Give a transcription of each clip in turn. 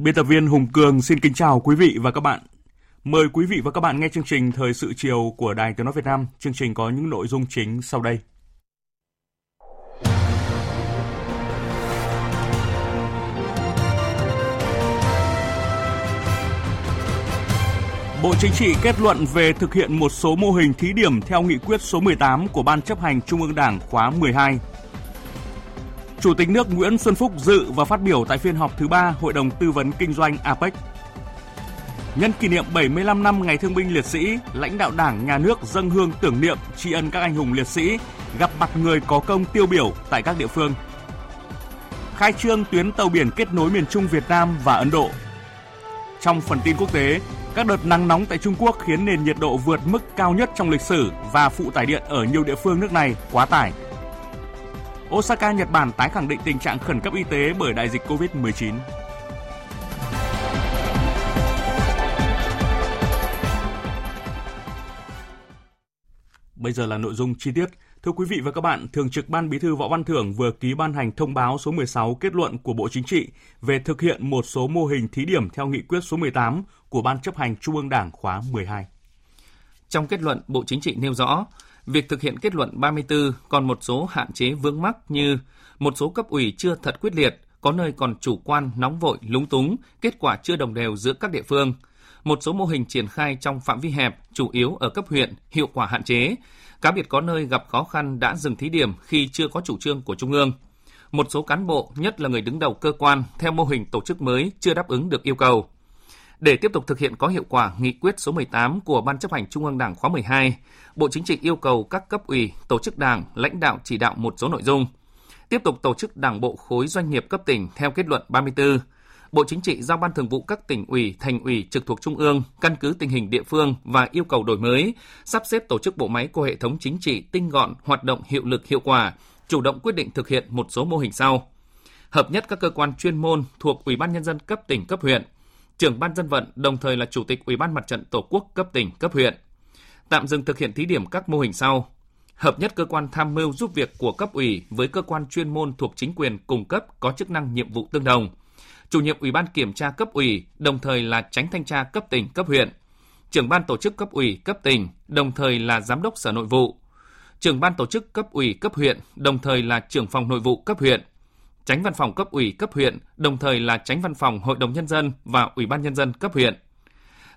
Biên tập viên Hùng Cường xin kính chào quý vị và các bạn. Mời quý vị và các bạn nghe chương trình Thời sự chiều của Đài Tiếng Nói Việt Nam. Chương trình có những nội dung chính sau đây. Bộ Chính trị kết luận về thực hiện một số mô hình thí điểm theo nghị quyết số 18 của Ban chấp hành Trung ương Đảng khóa 12 Chủ tịch nước Nguyễn Xuân Phúc dự và phát biểu tại phiên họp thứ ba Hội đồng Tư vấn Kinh doanh APEC. Nhân kỷ niệm 75 năm Ngày Thương binh Liệt sĩ, lãnh đạo Đảng, Nhà nước dâng hương tưởng niệm tri ân các anh hùng liệt sĩ, gặp mặt người có công tiêu biểu tại các địa phương. Khai trương tuyến tàu biển kết nối miền Trung Việt Nam và Ấn Độ. Trong phần tin quốc tế, các đợt nắng nóng tại Trung Quốc khiến nền nhiệt độ vượt mức cao nhất trong lịch sử và phụ tải điện ở nhiều địa phương nước này quá tải. Osaka, Nhật Bản tái khẳng định tình trạng khẩn cấp y tế bởi đại dịch COVID-19. Bây giờ là nội dung chi tiết. Thưa quý vị và các bạn, Thường trực Ban Bí thư Võ Văn Thưởng vừa ký ban hành thông báo số 16 kết luận của Bộ Chính trị về thực hiện một số mô hình thí điểm theo nghị quyết số 18 của Ban chấp hành Trung ương Đảng khóa 12. Trong kết luận, Bộ Chính trị nêu rõ, việc thực hiện kết luận 34 còn một số hạn chế vướng mắc như một số cấp ủy chưa thật quyết liệt, có nơi còn chủ quan, nóng vội, lúng túng, kết quả chưa đồng đều giữa các địa phương. Một số mô hình triển khai trong phạm vi hẹp, chủ yếu ở cấp huyện, hiệu quả hạn chế. Cá biệt có nơi gặp khó khăn đã dừng thí điểm khi chưa có chủ trương của Trung ương. Một số cán bộ, nhất là người đứng đầu cơ quan, theo mô hình tổ chức mới chưa đáp ứng được yêu cầu. Để tiếp tục thực hiện có hiệu quả nghị quyết số 18 của Ban chấp hành Trung ương Đảng khóa 12, Bộ Chính trị yêu cầu các cấp ủy, tổ chức đảng, lãnh đạo chỉ đạo một số nội dung. Tiếp tục tổ chức đảng bộ khối doanh nghiệp cấp tỉnh theo kết luận 34. Bộ Chính trị giao Ban Thường vụ các tỉnh ủy, thành ủy trực thuộc Trung ương căn cứ tình hình địa phương và yêu cầu đổi mới, sắp xếp tổ chức bộ máy của hệ thống chính trị tinh gọn, hoạt động hiệu lực hiệu quả, chủ động quyết định thực hiện một số mô hình sau. Hợp nhất các cơ quan chuyên môn thuộc Ủy ban nhân dân cấp tỉnh cấp huyện, trưởng ban dân vận đồng thời là chủ tịch Ủy ban Mặt trận Tổ quốc cấp tỉnh, cấp huyện. Tạm dừng thực hiện thí điểm các mô hình sau: hợp nhất cơ quan tham mưu giúp việc của cấp ủy với cơ quan chuyên môn thuộc chính quyền cung cấp có chức năng nhiệm vụ tương đồng. Chủ nhiệm Ủy ban kiểm tra cấp ủy, đồng thời là tránh thanh tra cấp tỉnh, cấp huyện. Trưởng ban tổ chức cấp ủy, cấp tỉnh, đồng thời là giám đốc Sở Nội vụ. Trưởng ban tổ chức cấp ủy, cấp huyện, đồng thời là trưởng phòng nội vụ cấp huyện tránh văn phòng cấp ủy cấp huyện, đồng thời là tránh văn phòng Hội đồng Nhân dân và Ủy ban Nhân dân cấp huyện.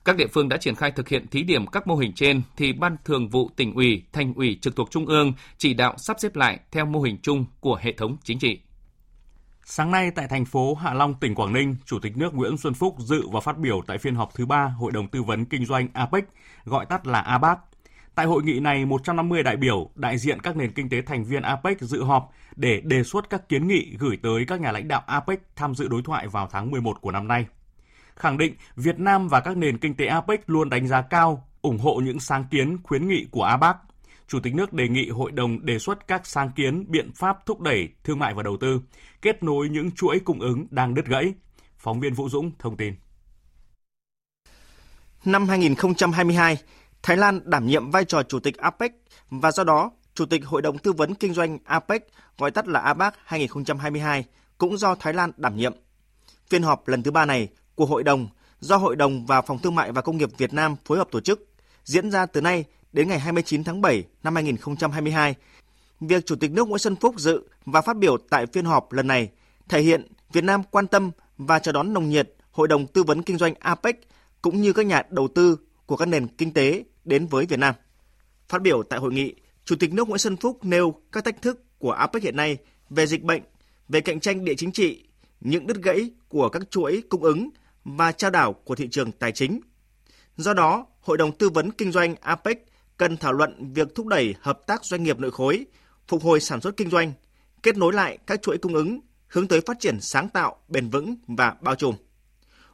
Các địa phương đã triển khai thực hiện thí điểm các mô hình trên thì Ban Thường vụ tỉnh ủy, thành ủy trực thuộc Trung ương chỉ đạo sắp xếp lại theo mô hình chung của hệ thống chính trị. Sáng nay tại thành phố Hạ Long, tỉnh Quảng Ninh, Chủ tịch nước Nguyễn Xuân Phúc dự và phát biểu tại phiên họp thứ ba Hội đồng Tư vấn Kinh doanh APEC, gọi tắt là ABAC, Tại hội nghị này, 150 đại biểu đại diện các nền kinh tế thành viên APEC dự họp để đề xuất các kiến nghị gửi tới các nhà lãnh đạo APEC tham dự đối thoại vào tháng 11 của năm nay. Khẳng định Việt Nam và các nền kinh tế APEC luôn đánh giá cao, ủng hộ những sáng kiến khuyến nghị của APEC. Chủ tịch nước đề nghị hội đồng đề xuất các sáng kiến, biện pháp thúc đẩy thương mại và đầu tư, kết nối những chuỗi cung ứng đang đứt gãy. Phóng viên Vũ Dũng thông tin. Năm 2022, Thái Lan đảm nhiệm vai trò chủ tịch APEC và do đó Chủ tịch Hội đồng Tư vấn Kinh doanh APEC, gọi tắt là APEC 2022, cũng do Thái Lan đảm nhiệm. Phiên họp lần thứ ba này của Hội đồng do Hội đồng và Phòng Thương mại và Công nghiệp Việt Nam phối hợp tổ chức, diễn ra từ nay đến ngày 29 tháng 7 năm 2022. Việc Chủ tịch nước Nguyễn Xuân Phúc dự và phát biểu tại phiên họp lần này thể hiện Việt Nam quan tâm và chào đón nồng nhiệt Hội đồng Tư vấn Kinh doanh APEC cũng như các nhà đầu tư của các nền kinh tế đến với Việt Nam. Phát biểu tại hội nghị, Chủ tịch nước Nguyễn Xuân Phúc nêu các thách thức của APEC hiện nay về dịch bệnh, về cạnh tranh địa chính trị, những đứt gãy của các chuỗi cung ứng và trao đảo của thị trường tài chính. Do đó, Hội đồng Tư vấn Kinh doanh APEC cần thảo luận việc thúc đẩy hợp tác doanh nghiệp nội khối, phục hồi sản xuất kinh doanh, kết nối lại các chuỗi cung ứng, hướng tới phát triển sáng tạo, bền vững và bao trùm.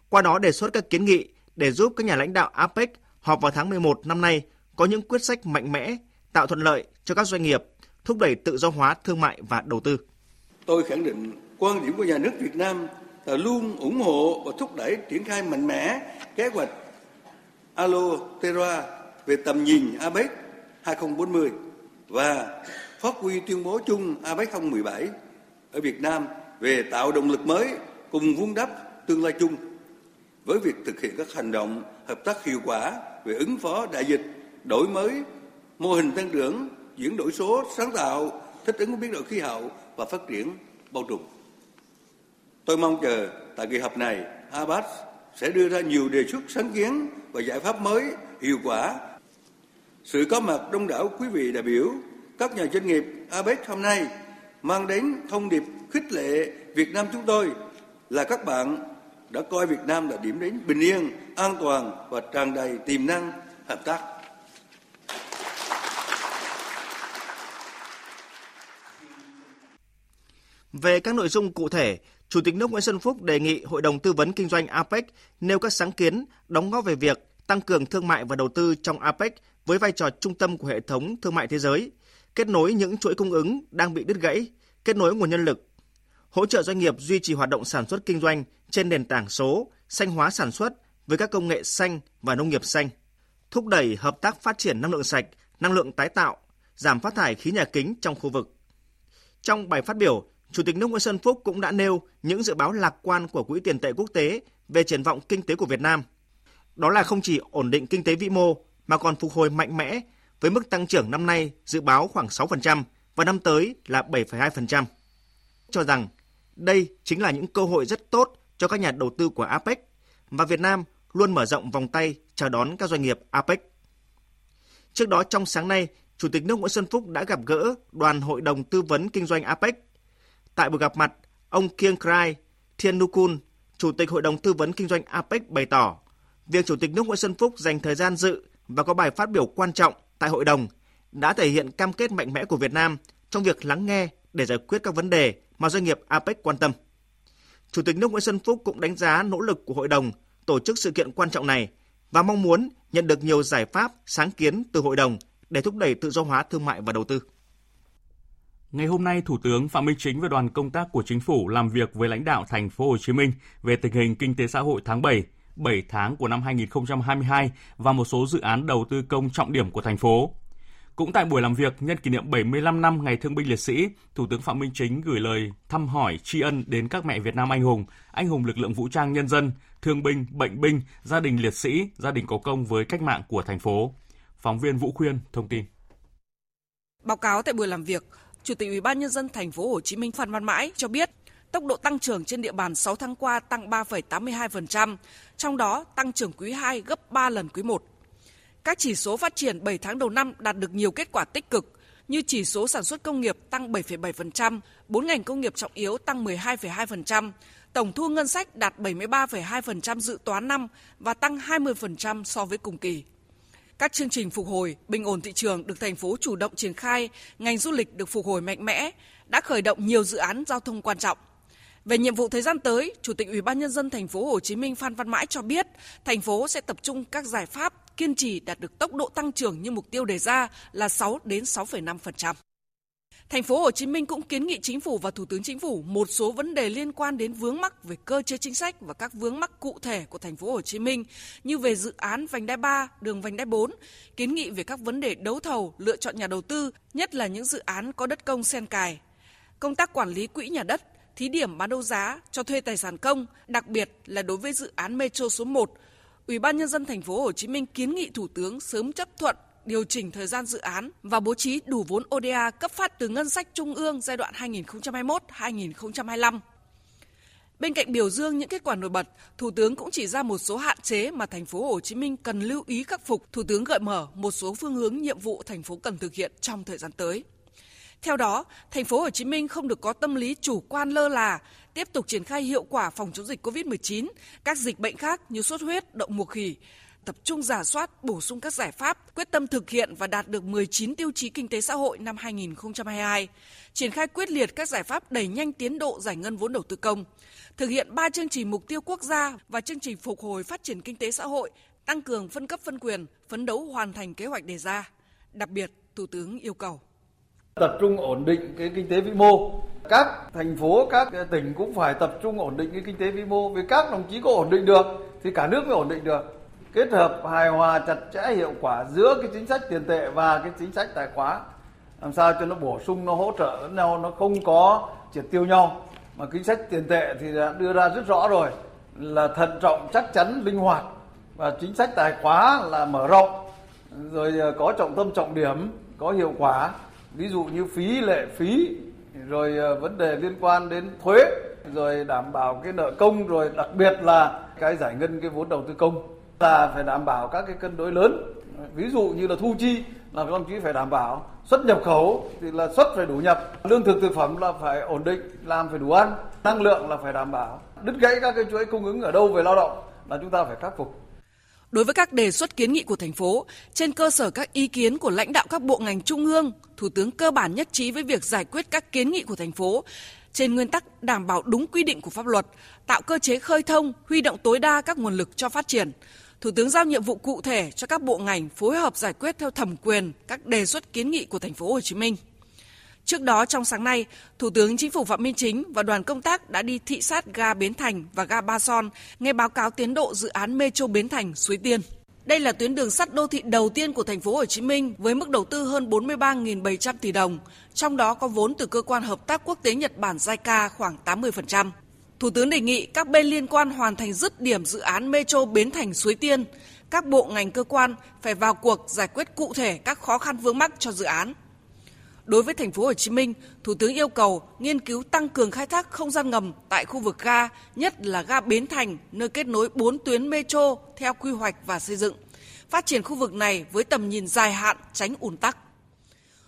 Qua đó đề xuất các kiến nghị để giúp các nhà lãnh đạo APEC họp vào tháng 11 năm nay có những quyết sách mạnh mẽ, tạo thuận lợi cho các doanh nghiệp, thúc đẩy tự do hóa thương mại và đầu tư. Tôi khẳng định quan điểm của nhà nước Việt Nam là luôn ủng hộ và thúc đẩy triển khai mạnh mẽ kế hoạch Aloterra về tầm nhìn APEC 2040 và phát huy tuyên bố chung APEC 2017 ở Việt Nam về tạo động lực mới cùng vun đắp tương lai chung với việc thực hiện các hành động hợp tác hiệu quả về ứng phó đại dịch, đổi mới, mô hình tăng trưởng, chuyển đổi số, sáng tạo, thích ứng với biến đổi khí hậu và phát triển bao trùm. Tôi mong chờ tại kỳ họp này, ABAS sẽ đưa ra nhiều đề xuất sáng kiến và giải pháp mới hiệu quả. Sự có mặt đông đảo quý vị đại biểu, các nhà doanh nghiệp APEC hôm nay mang đến thông điệp khích lệ Việt Nam chúng tôi là các bạn đã coi Việt Nam là điểm đến bình yên, an toàn và tràn đầy tiềm năng hợp tác. Về các nội dung cụ thể, Chủ tịch nước Nguyễn Xuân Phúc đề nghị Hội đồng Tư vấn Kinh doanh APEC nêu các sáng kiến đóng góp về việc tăng cường thương mại và đầu tư trong APEC với vai trò trung tâm của hệ thống thương mại thế giới, kết nối những chuỗi cung ứng đang bị đứt gãy, kết nối nguồn nhân lực, hỗ trợ doanh nghiệp duy trì hoạt động sản xuất kinh doanh trên nền tảng số, xanh hóa sản xuất với các công nghệ xanh và nông nghiệp xanh, thúc đẩy hợp tác phát triển năng lượng sạch, năng lượng tái tạo, giảm phát thải khí nhà kính trong khu vực. Trong bài phát biểu, Chủ tịch nước Nguyễn Xuân Phúc cũng đã nêu những dự báo lạc quan của Quỹ tiền tệ quốc tế về triển vọng kinh tế của Việt Nam. Đó là không chỉ ổn định kinh tế vĩ mô mà còn phục hồi mạnh mẽ với mức tăng trưởng năm nay dự báo khoảng 6% và năm tới là 7,2%. Cho rằng đây chính là những cơ hội rất tốt cho các nhà đầu tư của APEC và Việt Nam luôn mở rộng vòng tay chào đón các doanh nghiệp APEC. Trước đó trong sáng nay, Chủ tịch nước Nguyễn Xuân Phúc đã gặp gỡ đoàn hội đồng tư vấn kinh doanh APEC. Tại buổi gặp mặt, ông Kieng Krai Thiên Nukun, Chủ tịch Hội đồng tư vấn kinh doanh APEC bày tỏ, việc Chủ tịch nước Nguyễn Xuân Phúc dành thời gian dự và có bài phát biểu quan trọng tại hội đồng đã thể hiện cam kết mạnh mẽ của Việt Nam trong việc lắng nghe để giải quyết các vấn đề mà doanh nghiệp APEC quan tâm. Chủ tịch nước Nguyễn Xuân Phúc cũng đánh giá nỗ lực của hội đồng tổ chức sự kiện quan trọng này và mong muốn nhận được nhiều giải pháp, sáng kiến từ hội đồng để thúc đẩy tự do hóa thương mại và đầu tư. Ngày hôm nay, Thủ tướng Phạm Minh Chính và đoàn công tác của Chính phủ làm việc với lãnh đạo thành phố Hồ Chí Minh về tình hình kinh tế xã hội tháng 7, 7 tháng của năm 2022 và một số dự án đầu tư công trọng điểm của thành phố. Cũng tại buổi làm việc nhân kỷ niệm 75 năm Ngày Thương binh Liệt sĩ, Thủ tướng Phạm Minh Chính gửi lời thăm hỏi tri ân đến các mẹ Việt Nam anh hùng, anh hùng lực lượng vũ trang nhân dân, thương binh, bệnh binh, gia đình liệt sĩ, gia đình có công với cách mạng của thành phố. Phóng viên Vũ Khuyên thông tin. Báo cáo tại buổi làm việc, Chủ tịch Ủy ban nhân dân thành phố Hồ Chí Minh Phan Văn Mãi cho biết, tốc độ tăng trưởng trên địa bàn 6 tháng qua tăng 3,82%, trong đó tăng trưởng quý 2 gấp 3 lần quý 1. Các chỉ số phát triển 7 tháng đầu năm đạt được nhiều kết quả tích cực, như chỉ số sản xuất công nghiệp tăng 7,7%, 4 ngành công nghiệp trọng yếu tăng 12,2%, tổng thu ngân sách đạt 73,2% dự toán năm và tăng 20% so với cùng kỳ. Các chương trình phục hồi, bình ổn thị trường được thành phố chủ động triển khai, ngành du lịch được phục hồi mạnh mẽ, đã khởi động nhiều dự án giao thông quan trọng. Về nhiệm vụ thời gian tới, Chủ tịch Ủy ban nhân dân thành phố Hồ Chí Minh Phan Văn Mãi cho biết, thành phố sẽ tập trung các giải pháp kiên trì đạt được tốc độ tăng trưởng như mục tiêu đề ra là 6 đến 6,5%. Thành phố Hồ Chí Minh cũng kiến nghị chính phủ và Thủ tướng Chính phủ một số vấn đề liên quan đến vướng mắc về cơ chế chính sách và các vướng mắc cụ thể của thành phố Hồ Chí Minh như về dự án vành đai 3, đường vành đai 4, kiến nghị về các vấn đề đấu thầu, lựa chọn nhà đầu tư, nhất là những dự án có đất công xen cài. Công tác quản lý quỹ nhà đất, thí điểm bán đấu giá cho thuê tài sản công, đặc biệt là đối với dự án Metro số 1, Ủy ban nhân dân thành phố Hồ Chí Minh kiến nghị Thủ tướng sớm chấp thuận điều chỉnh thời gian dự án và bố trí đủ vốn ODA cấp phát từ ngân sách trung ương giai đoạn 2021-2025. Bên cạnh biểu dương những kết quả nổi bật, Thủ tướng cũng chỉ ra một số hạn chế mà thành phố Hồ Chí Minh cần lưu ý khắc phục. Thủ tướng gợi mở một số phương hướng nhiệm vụ thành phố cần thực hiện trong thời gian tới. Theo đó, thành phố Hồ Chí Minh không được có tâm lý chủ quan lơ là, tiếp tục triển khai hiệu quả phòng chống dịch COVID-19, các dịch bệnh khác như sốt huyết, đậu mùa khỉ, tập trung giả soát, bổ sung các giải pháp, quyết tâm thực hiện và đạt được 19 tiêu chí kinh tế xã hội năm 2022, triển khai quyết liệt các giải pháp đẩy nhanh tiến độ giải ngân vốn đầu tư công, thực hiện 3 chương trình mục tiêu quốc gia và chương trình phục hồi phát triển kinh tế xã hội, tăng cường phân cấp phân quyền, phấn đấu hoàn thành kế hoạch đề ra. Đặc biệt, Thủ tướng yêu cầu tập trung ổn định cái kinh tế vĩ mô. Các thành phố, các tỉnh cũng phải tập trung ổn định cái kinh tế vĩ mô. Vì các đồng chí có ổn định được thì cả nước mới ổn định được. Kết hợp hài hòa chặt chẽ hiệu quả giữa cái chính sách tiền tệ và cái chính sách tài khóa làm sao cho nó bổ sung, nó hỗ trợ lẫn nhau, nó không có triệt tiêu nhau. Mà chính sách tiền tệ thì đã đưa ra rất rõ rồi, là thận trọng, chắc chắn, linh hoạt. Và chính sách tài khóa là mở rộng, rồi ờ, có trọng tâm, trọng điểm, có hiệu quả ví dụ như phí lệ phí, rồi ờ, vấn đề liên quan đến thuế, rồi đảm bảo cái nợ công, rồi đặc biệt là cái giải ngân cái vốn đầu tư công. Là phải đảm bảo các cái cân đối lớn. Ví dụ như là thu chi, là các đồng chí phải đảm bảo xuất nhập khẩu thì là xuất phải đủ nhập. Lương thực thực phẩm là phải ổn định, làm phải đủ ăn. Năng lượng là phải đảm bảo. Đứt gãy các cái chuỗi cung ứng ở đâu về lao động là chúng ta phải khắc phục. Đối với các đề xuất kiến nghị của thành phố, trên cơ sở các ý kiến của lãnh đạo các bộ ngành trung ương, Thủ tướng cơ bản nhất trí với việc giải quyết các kiến nghị của thành phố trên nguyên tắc đảm bảo đúng quy định của pháp luật, tạo cơ chế khơi thông, huy động tối đa các nguồn lực cho phát triển. Thủ tướng giao nhiệm vụ cụ thể cho các bộ ngành phối hợp giải quyết theo thẩm quyền các đề xuất kiến nghị của thành phố Hồ Chí Minh. Trước đó trong sáng nay, Thủ tướng Chính phủ Phạm Minh Chính và đoàn công tác đã đi thị sát ga Bến Thành và ga Ba Son, nghe báo cáo tiến độ dự án Metro Bến Thành Suối Tiên. Đây là tuyến đường sắt đô thị đầu tiên của thành phố Hồ Chí Minh với mức đầu tư hơn 43.700 tỷ đồng, trong đó có vốn từ cơ quan hợp tác quốc tế Nhật Bản JICA khoảng 80%. Thủ tướng đề nghị các bên liên quan hoàn thành dứt điểm dự án Metro Bến Thành Suối Tiên, các bộ ngành cơ quan phải vào cuộc giải quyết cụ thể các khó khăn vướng mắc cho dự án. Đối với thành phố Hồ Chí Minh, Thủ tướng yêu cầu nghiên cứu tăng cường khai thác không gian ngầm tại khu vực ga, nhất là ga Bến Thành, nơi kết nối 4 tuyến metro theo quy hoạch và xây dựng. Phát triển khu vực này với tầm nhìn dài hạn, tránh ùn tắc.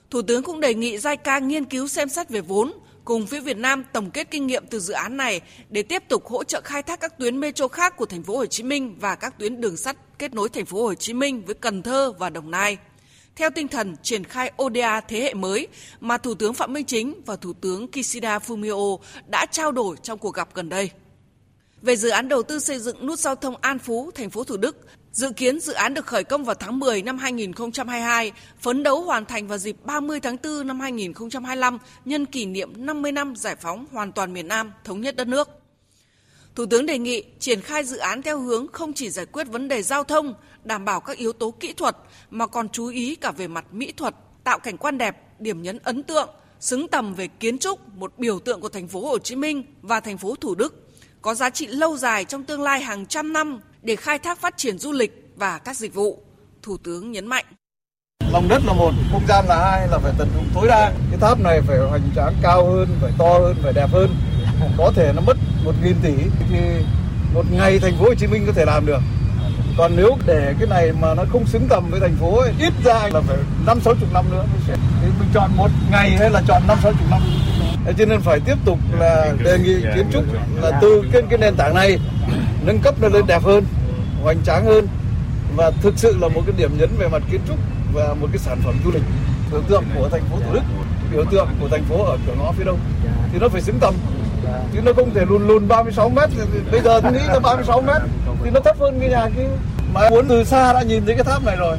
Thủ tướng cũng đề nghị JICA nghiên cứu xem xét về vốn, cùng phía Việt Nam tổng kết kinh nghiệm từ dự án này để tiếp tục hỗ trợ khai thác các tuyến metro khác của thành phố Hồ Chí Minh và các tuyến đường sắt kết nối thành phố Hồ Chí Minh với Cần Thơ và Đồng Nai theo tinh thần triển khai ODA thế hệ mới mà Thủ tướng Phạm Minh Chính và Thủ tướng Kishida Fumio đã trao đổi trong cuộc gặp gần đây. Về dự án đầu tư xây dựng nút giao thông An Phú, thành phố Thủ Đức, dự kiến dự án được khởi công vào tháng 10 năm 2022, phấn đấu hoàn thành vào dịp 30 tháng 4 năm 2025 nhân kỷ niệm 50 năm giải phóng hoàn toàn miền Nam, thống nhất đất nước. Thủ tướng đề nghị triển khai dự án theo hướng không chỉ giải quyết vấn đề giao thông, đảm bảo các yếu tố kỹ thuật mà còn chú ý cả về mặt mỹ thuật, tạo cảnh quan đẹp, điểm nhấn ấn tượng, xứng tầm về kiến trúc, một biểu tượng của thành phố Hồ Chí Minh và thành phố Thủ Đức, có giá trị lâu dài trong tương lai hàng trăm năm để khai thác phát triển du lịch và các dịch vụ. Thủ tướng nhấn mạnh. Lòng đất là một, không gian là hai, là phải tận dụng tối đa. Cái tháp này phải hoành tráng cao hơn, phải to hơn, phải đẹp hơn. Có thể nó mất một nghìn tỷ thì một ngày thành phố Hồ Chí Minh có thể làm được. Còn nếu để cái này mà nó không xứng tầm với thành phố ấy, ít ra là phải năm sáu chục năm nữa thì mình chọn một ngày hay là chọn năm sáu chục năm. Thế cho nên phải tiếp tục là đề nghị kiến trúc là từ cái, cái nền tảng này nâng cấp nó lên đẹp hơn hoành tráng hơn và thực sự là một cái điểm nhấn về mặt kiến trúc và một cái sản phẩm du lịch biểu tượng của thành phố Thủ Đức biểu tượng của thành phố ở cửa ngõ phía đông. Thì nó phải xứng tầm chứ nó không thể lùn lùn 36 mét bây giờ tôi nghĩ là 36 mét thì nó thấp hơn cái nhà kia mà muốn từ xa đã nhìn thấy cái tháp này rồi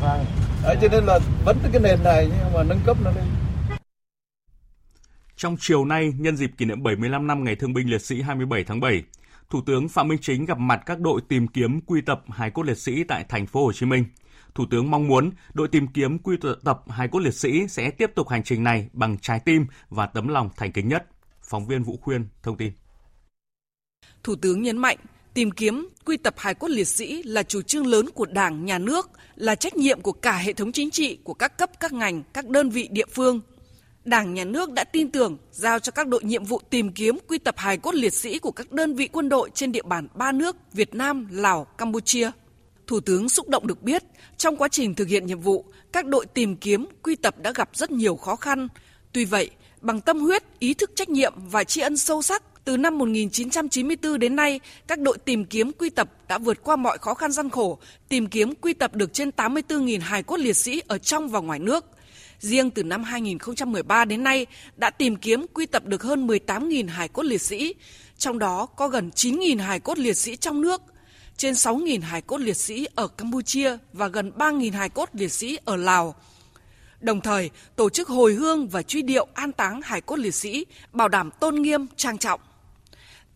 Đấy, cho nên là vẫn cái nền này nhưng mà nâng cấp nó lên trong chiều nay, nhân dịp kỷ niệm 75 năm Ngày Thương binh Liệt sĩ 27 tháng 7, Thủ tướng Phạm Minh Chính gặp mặt các đội tìm kiếm quy tập hài cốt liệt sĩ tại thành phố Hồ Chí Minh. Thủ tướng mong muốn đội tìm kiếm quy tập hài cốt liệt sĩ sẽ tiếp tục hành trình này bằng trái tim và tấm lòng thành kính nhất. Phóng viên Vũ Khuyên thông tin. Thủ tướng nhấn mạnh, tìm kiếm quy tập hài cốt liệt sĩ là chủ trương lớn của Đảng, Nhà nước, là trách nhiệm của cả hệ thống chính trị, của các cấp, các ngành, các đơn vị địa phương. Đảng, Nhà nước đã tin tưởng giao cho các đội nhiệm vụ tìm kiếm quy tập hài cốt liệt sĩ của các đơn vị quân đội trên địa bàn ba nước Việt Nam, Lào, Campuchia. Thủ tướng xúc động được biết, trong quá trình thực hiện nhiệm vụ, các đội tìm kiếm quy tập đã gặp rất nhiều khó khăn. Tuy vậy, bằng tâm huyết, ý thức trách nhiệm và tri ân sâu sắc từ năm 1994 đến nay, các đội tìm kiếm quy tập đã vượt qua mọi khó khăn gian khổ, tìm kiếm quy tập được trên 84.000 hài cốt liệt sĩ ở trong và ngoài nước. Riêng từ năm 2013 đến nay đã tìm kiếm quy tập được hơn 18.000 hài cốt liệt sĩ, trong đó có gần 9.000 hài cốt liệt sĩ trong nước, trên 6.000 hài cốt liệt sĩ ở Campuchia và gần 3.000 hài cốt liệt sĩ ở Lào. Đồng thời, tổ chức hồi hương và truy điệu an táng hải cốt liệt sĩ, bảo đảm tôn nghiêm, trang trọng.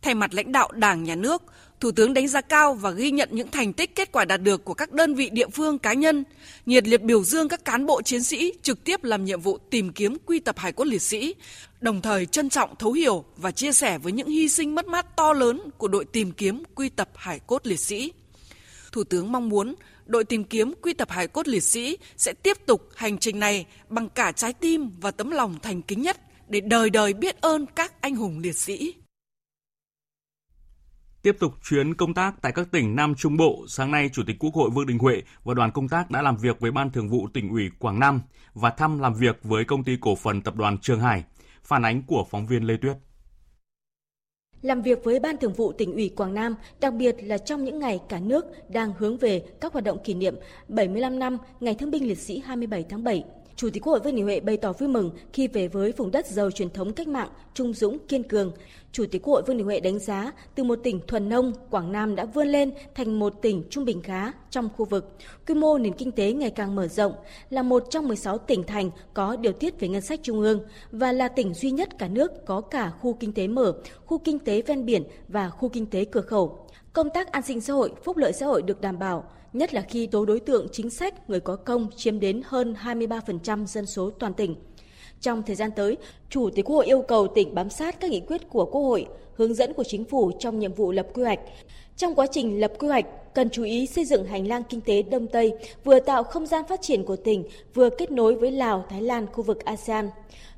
Thay mặt lãnh đạo Đảng, Nhà nước, Thủ tướng đánh giá cao và ghi nhận những thành tích kết quả đạt được của các đơn vị địa phương cá nhân, nhiệt liệt biểu dương các cán bộ chiến sĩ trực tiếp làm nhiệm vụ tìm kiếm quy tập hải cốt liệt sĩ, đồng thời trân trọng thấu hiểu và chia sẻ với những hy sinh mất mát to lớn của đội tìm kiếm quy tập hải cốt liệt sĩ. Thủ tướng mong muốn đội tìm kiếm quy tập hải cốt liệt sĩ sẽ tiếp tục hành trình này bằng cả trái tim và tấm lòng thành kính nhất để đời đời biết ơn các anh hùng liệt sĩ. Tiếp tục chuyến công tác tại các tỉnh Nam Trung Bộ, sáng nay Chủ tịch Quốc hội Vương Đình Huệ và đoàn công tác đã làm việc với Ban Thường vụ tỉnh ủy Quảng Nam và thăm làm việc với công ty cổ phần tập đoàn Trường Hải. Phản ánh của phóng viên Lê Tuyết. Làm việc với Ban Thường vụ tỉnh ủy Quảng Nam, đặc biệt là trong những ngày cả nước đang hướng về các hoạt động kỷ niệm 75 năm Ngày Thương binh Liệt sĩ 27 tháng 7, Chủ tịch Quốc hội Vương Đình Huệ bày tỏ vui mừng khi về với vùng đất giàu truyền thống cách mạng, trung dũng, kiên cường. Chủ tịch Quốc hội Vương Đình Huệ đánh giá từ một tỉnh thuần nông, Quảng Nam đã vươn lên thành một tỉnh trung bình khá trong khu vực. Quy mô nền kinh tế ngày càng mở rộng, là một trong 16 tỉnh thành có điều tiết về ngân sách trung ương và là tỉnh duy nhất cả nước có cả khu kinh tế mở, khu kinh tế ven biển và khu kinh tế cửa khẩu. Công tác an sinh xã hội, phúc lợi xã hội được đảm bảo, nhất là khi tố đối tượng chính sách người có công chiếm đến hơn 23% dân số toàn tỉnh. Trong thời gian tới, Chủ tịch Quốc hội yêu cầu tỉnh bám sát các nghị quyết của Quốc hội, hướng dẫn của chính phủ trong nhiệm vụ lập quy hoạch. Trong quá trình lập quy hoạch, cần chú ý xây dựng hành lang kinh tế Đông Tây, vừa tạo không gian phát triển của tỉnh, vừa kết nối với Lào, Thái Lan, khu vực ASEAN.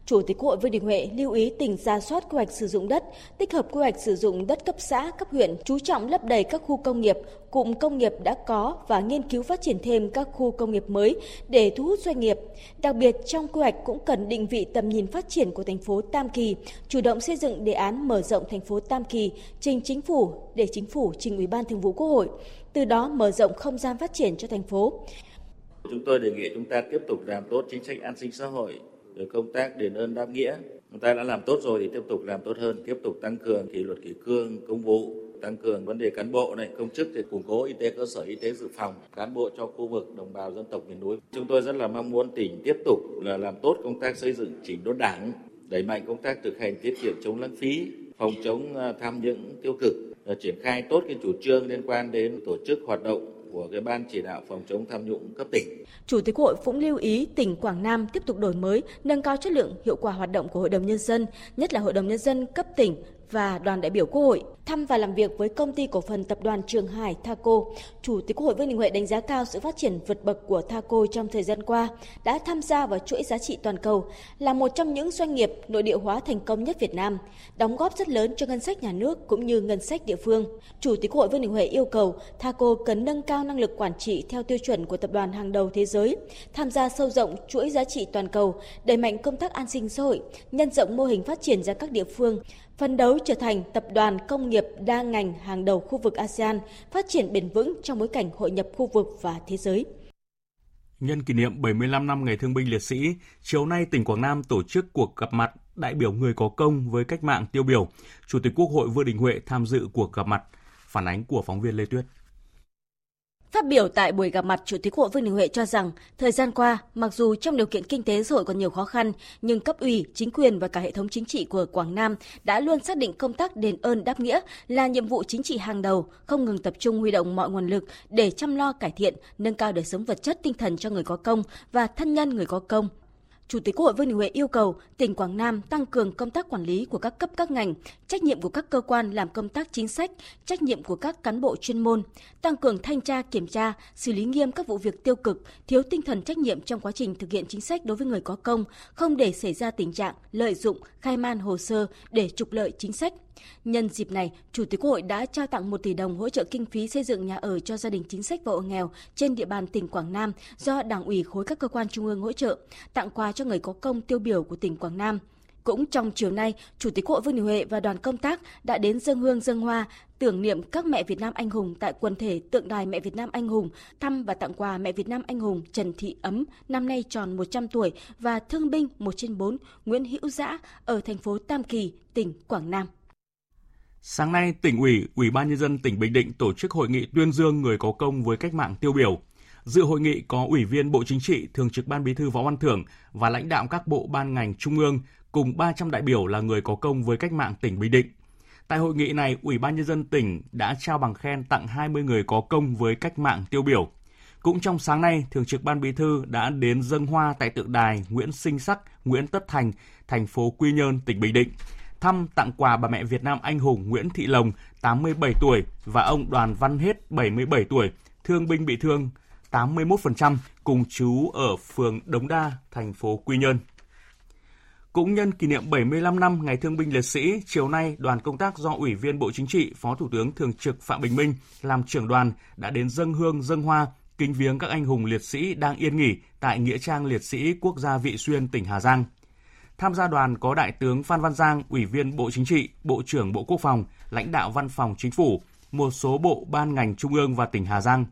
Chủ tịch Quốc hội Vương Đình Huệ lưu ý tỉnh ra soát quy hoạch sử dụng đất, tích hợp quy hoạch sử dụng đất cấp xã, cấp huyện, chú trọng lấp đầy các khu công nghiệp, cụm công nghiệp đã có và nghiên cứu phát triển thêm các khu công nghiệp mới để thu hút doanh nghiệp. Đặc biệt trong quy hoạch cũng cần định vị tầm nhìn phát triển của thành phố Tam Kỳ, chủ động xây dựng đề án mở rộng thành phố Tam Kỳ trình chính phủ để chính phủ trình Ủy ban Thường vụ Quốc hội, từ đó mở rộng không gian phát triển cho thành phố. Chúng tôi đề nghị chúng ta tiếp tục làm tốt chính sách an sinh xã hội, rồi công tác đền ơn đáp nghĩa. Chúng ta đã làm tốt rồi thì tiếp tục làm tốt hơn, tiếp tục tăng cường kỷ luật kỷ cương, công vụ, tăng cường vấn đề cán bộ này, công chức để củng cố y tế cơ sở, y tế dự phòng, cán bộ cho khu vực đồng bào dân tộc miền núi. Chúng tôi rất là mong muốn tỉnh tiếp tục là làm tốt công tác xây dựng chỉnh đốn đảng, đẩy mạnh công tác thực hành tiết kiệm chống lãng phí, phòng chống à, tham nhũng tiêu cực, à, triển khai tốt cái chủ trương liên quan đến tổ chức hoạt động của cái ban chỉ đạo phòng chống tham nhũng cấp tỉnh. Chủ tịch Hội cũng lưu ý tỉnh Quảng Nam tiếp tục đổi mới, nâng cao chất lượng, hiệu quả hoạt động của Hội đồng nhân dân, nhất là Hội đồng nhân dân cấp tỉnh và đoàn đại biểu Quốc hội thăm và làm việc với công ty cổ phần tập đoàn Trường Hải Thaco. Chủ tịch Quốc hội Vương Đình Huệ đánh giá cao sự phát triển vượt bậc của Thaco trong thời gian qua, đã tham gia vào chuỗi giá trị toàn cầu, là một trong những doanh nghiệp nội địa hóa thành công nhất Việt Nam, đóng góp rất lớn cho ngân sách nhà nước cũng như ngân sách địa phương. Chủ tịch Quốc hội Vương Đình Huệ yêu cầu Thaco cần nâng cao năng lực quản trị theo tiêu chuẩn của tập đoàn hàng đầu thế giới, tham gia sâu rộng chuỗi giá trị toàn cầu, đẩy mạnh công tác an sinh xã hội, nhân rộng mô hình phát triển ra các địa phương, phấn đấu trở thành tập đoàn công nghiệp đa ngành hàng đầu khu vực ASEAN, phát triển bền vững trong bối cảnh hội nhập khu vực và thế giới. Nhân kỷ niệm 75 năm Ngày Thương binh Liệt sĩ, chiều nay tỉnh Quảng Nam tổ chức cuộc gặp mặt đại biểu người có công với cách mạng tiêu biểu. Chủ tịch Quốc hội Vương Đình Huệ tham dự cuộc gặp mặt. Phản ánh của phóng viên Lê Tuyết. Phát biểu tại buổi gặp mặt, Chủ tịch Quốc hội Vương Đình Huệ cho rằng, thời gian qua, mặc dù trong điều kiện kinh tế xã hội còn nhiều khó khăn, nhưng cấp ủy, chính quyền và cả hệ thống chính trị của Quảng Nam đã luôn xác định công tác đền ơn đáp nghĩa là nhiệm vụ chính trị hàng đầu, không ngừng tập trung huy động mọi nguồn lực để chăm lo cải thiện, nâng cao đời sống vật chất tinh thần cho người có công và thân nhân người có công, Chủ tịch Quốc hội Vương Đình Huệ yêu cầu tỉnh Quảng Nam tăng cường công tác quản lý của các cấp các ngành, trách nhiệm của các cơ quan làm công tác chính sách, trách nhiệm của các cán bộ chuyên môn, tăng cường thanh tra kiểm tra, xử lý nghiêm các vụ việc tiêu cực, thiếu tinh thần trách nhiệm trong quá trình thực hiện chính sách đối với người có công, không để xảy ra tình trạng lợi dụng, khai man hồ sơ để trục lợi chính sách. Nhân dịp này, Chủ tịch Quốc hội đã trao tặng 1 tỷ đồng hỗ trợ kinh phí xây dựng nhà ở cho gia đình chính sách và hộ nghèo trên địa bàn tỉnh Quảng Nam do Đảng ủy khối các cơ quan trung ương hỗ trợ, tặng quà cho người có công tiêu biểu của tỉnh Quảng Nam. Cũng trong chiều nay, Chủ tịch Quốc hội Vương Đình Huệ và đoàn công tác đã đến dân hương dân hoa tưởng niệm các mẹ Việt Nam anh hùng tại quần thể tượng đài mẹ Việt Nam anh hùng, thăm và tặng quà mẹ Việt Nam anh hùng Trần Thị Ấm năm nay tròn 100 tuổi và thương binh 1 trên 4 Nguyễn Hữu Dã ở thành phố Tam Kỳ, tỉnh Quảng Nam. Sáng nay, tỉnh ủy, Ủy ban nhân dân tỉnh Bình Định tổ chức hội nghị tuyên dương người có công với cách mạng tiêu biểu. Dự hội nghị có Ủy viên Bộ Chính trị, Thường trực Ban Bí thư Võ Văn Thưởng và lãnh đạo các bộ ban ngành trung ương cùng 300 đại biểu là người có công với cách mạng tỉnh Bình Định. Tại hội nghị này, Ủy ban nhân dân tỉnh đã trao bằng khen tặng 20 người có công với cách mạng tiêu biểu. Cũng trong sáng nay, Thường trực Ban Bí thư đã đến dâng hoa tại tượng đài Nguyễn Sinh Sắc, Nguyễn Tất Thành, thành phố Quy Nhơn, tỉnh Bình Định thăm tặng quà bà mẹ Việt Nam anh hùng Nguyễn Thị Lồng, 87 tuổi và ông Đoàn Văn Hết, 77 tuổi, thương binh bị thương 81%, cùng chú ở phường Đống Đa, thành phố Quy Nhơn. Cũng nhân kỷ niệm 75 năm Ngày Thương binh Liệt sĩ, chiều nay đoàn công tác do Ủy viên Bộ Chính trị, Phó Thủ tướng Thường trực Phạm Bình Minh làm trưởng đoàn đã đến dâng hương dâng hoa kính viếng các anh hùng liệt sĩ đang yên nghỉ tại Nghĩa trang Liệt sĩ Quốc gia Vị Xuyên, tỉnh Hà Giang. Tham gia đoàn có Đại tướng Phan Văn Giang, Ủy viên Bộ Chính trị, Bộ trưởng Bộ Quốc phòng, lãnh đạo Văn phòng Chính phủ, một số bộ ban ngành trung ương và tỉnh Hà Giang.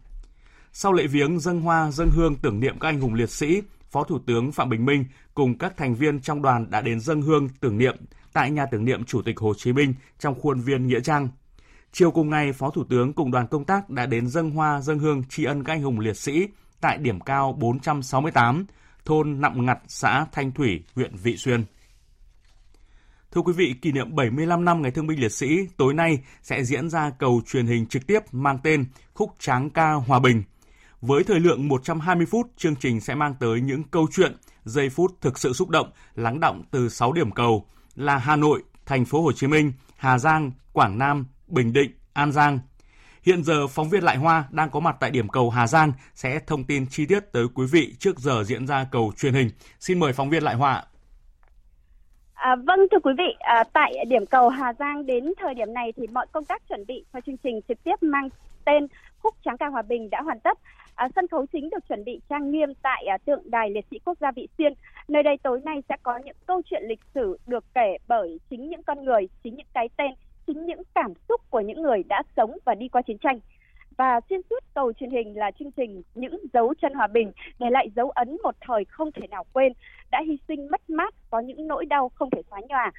Sau lễ viếng dân hoa dân hương tưởng niệm các anh hùng liệt sĩ, Phó Thủ tướng Phạm Bình Minh cùng các thành viên trong đoàn đã đến dân hương tưởng niệm tại nhà tưởng niệm Chủ tịch Hồ Chí Minh trong khuôn viên Nghĩa Trang. Chiều cùng ngày, Phó Thủ tướng cùng đoàn công tác đã đến dân hoa dân hương tri ân các anh hùng liệt sĩ tại điểm cao 468, thôn Nậm Ngặt, xã Thanh Thủy, huyện Vị Xuyên. Thưa quý vị, kỷ niệm 75 năm Ngày Thương binh Liệt sĩ tối nay sẽ diễn ra cầu truyền hình trực tiếp mang tên Khúc Tráng ca Hòa Bình. Với thời lượng 120 phút, chương trình sẽ mang tới những câu chuyện, giây phút thực sự xúc động, lắng động từ 6 điểm cầu là Hà Nội, Thành phố Hồ Chí Minh, Hà Giang, Quảng Nam, Bình Định, An Giang, Hiện giờ, phóng viên Lại Hoa đang có mặt tại điểm cầu Hà Giang sẽ thông tin chi tiết tới quý vị trước giờ diễn ra cầu truyền hình. Xin mời phóng viên Lại Hoa. À, vâng thưa quý vị, à, tại điểm cầu Hà Giang đến thời điểm này thì mọi công tác chuẩn bị cho chương trình trực tiếp mang tên Khúc Tráng ca Hòa Bình đã hoàn tất. À, sân khấu chính được chuẩn bị trang nghiêm tại à, tượng đài liệt sĩ quốc gia Vị Xuyên. Nơi đây tối nay sẽ có những câu chuyện lịch sử được kể bởi chính những con người, chính những cái tên chính những cảm xúc của những người đã sống và đi qua chiến tranh. Và xuyên suốt cầu truyền hình là chương trình Những dấu chân hòa bình để lại dấu ấn một thời không thể nào quên, đã hy sinh mất mát, có những nỗi đau không thể xóa nhòa.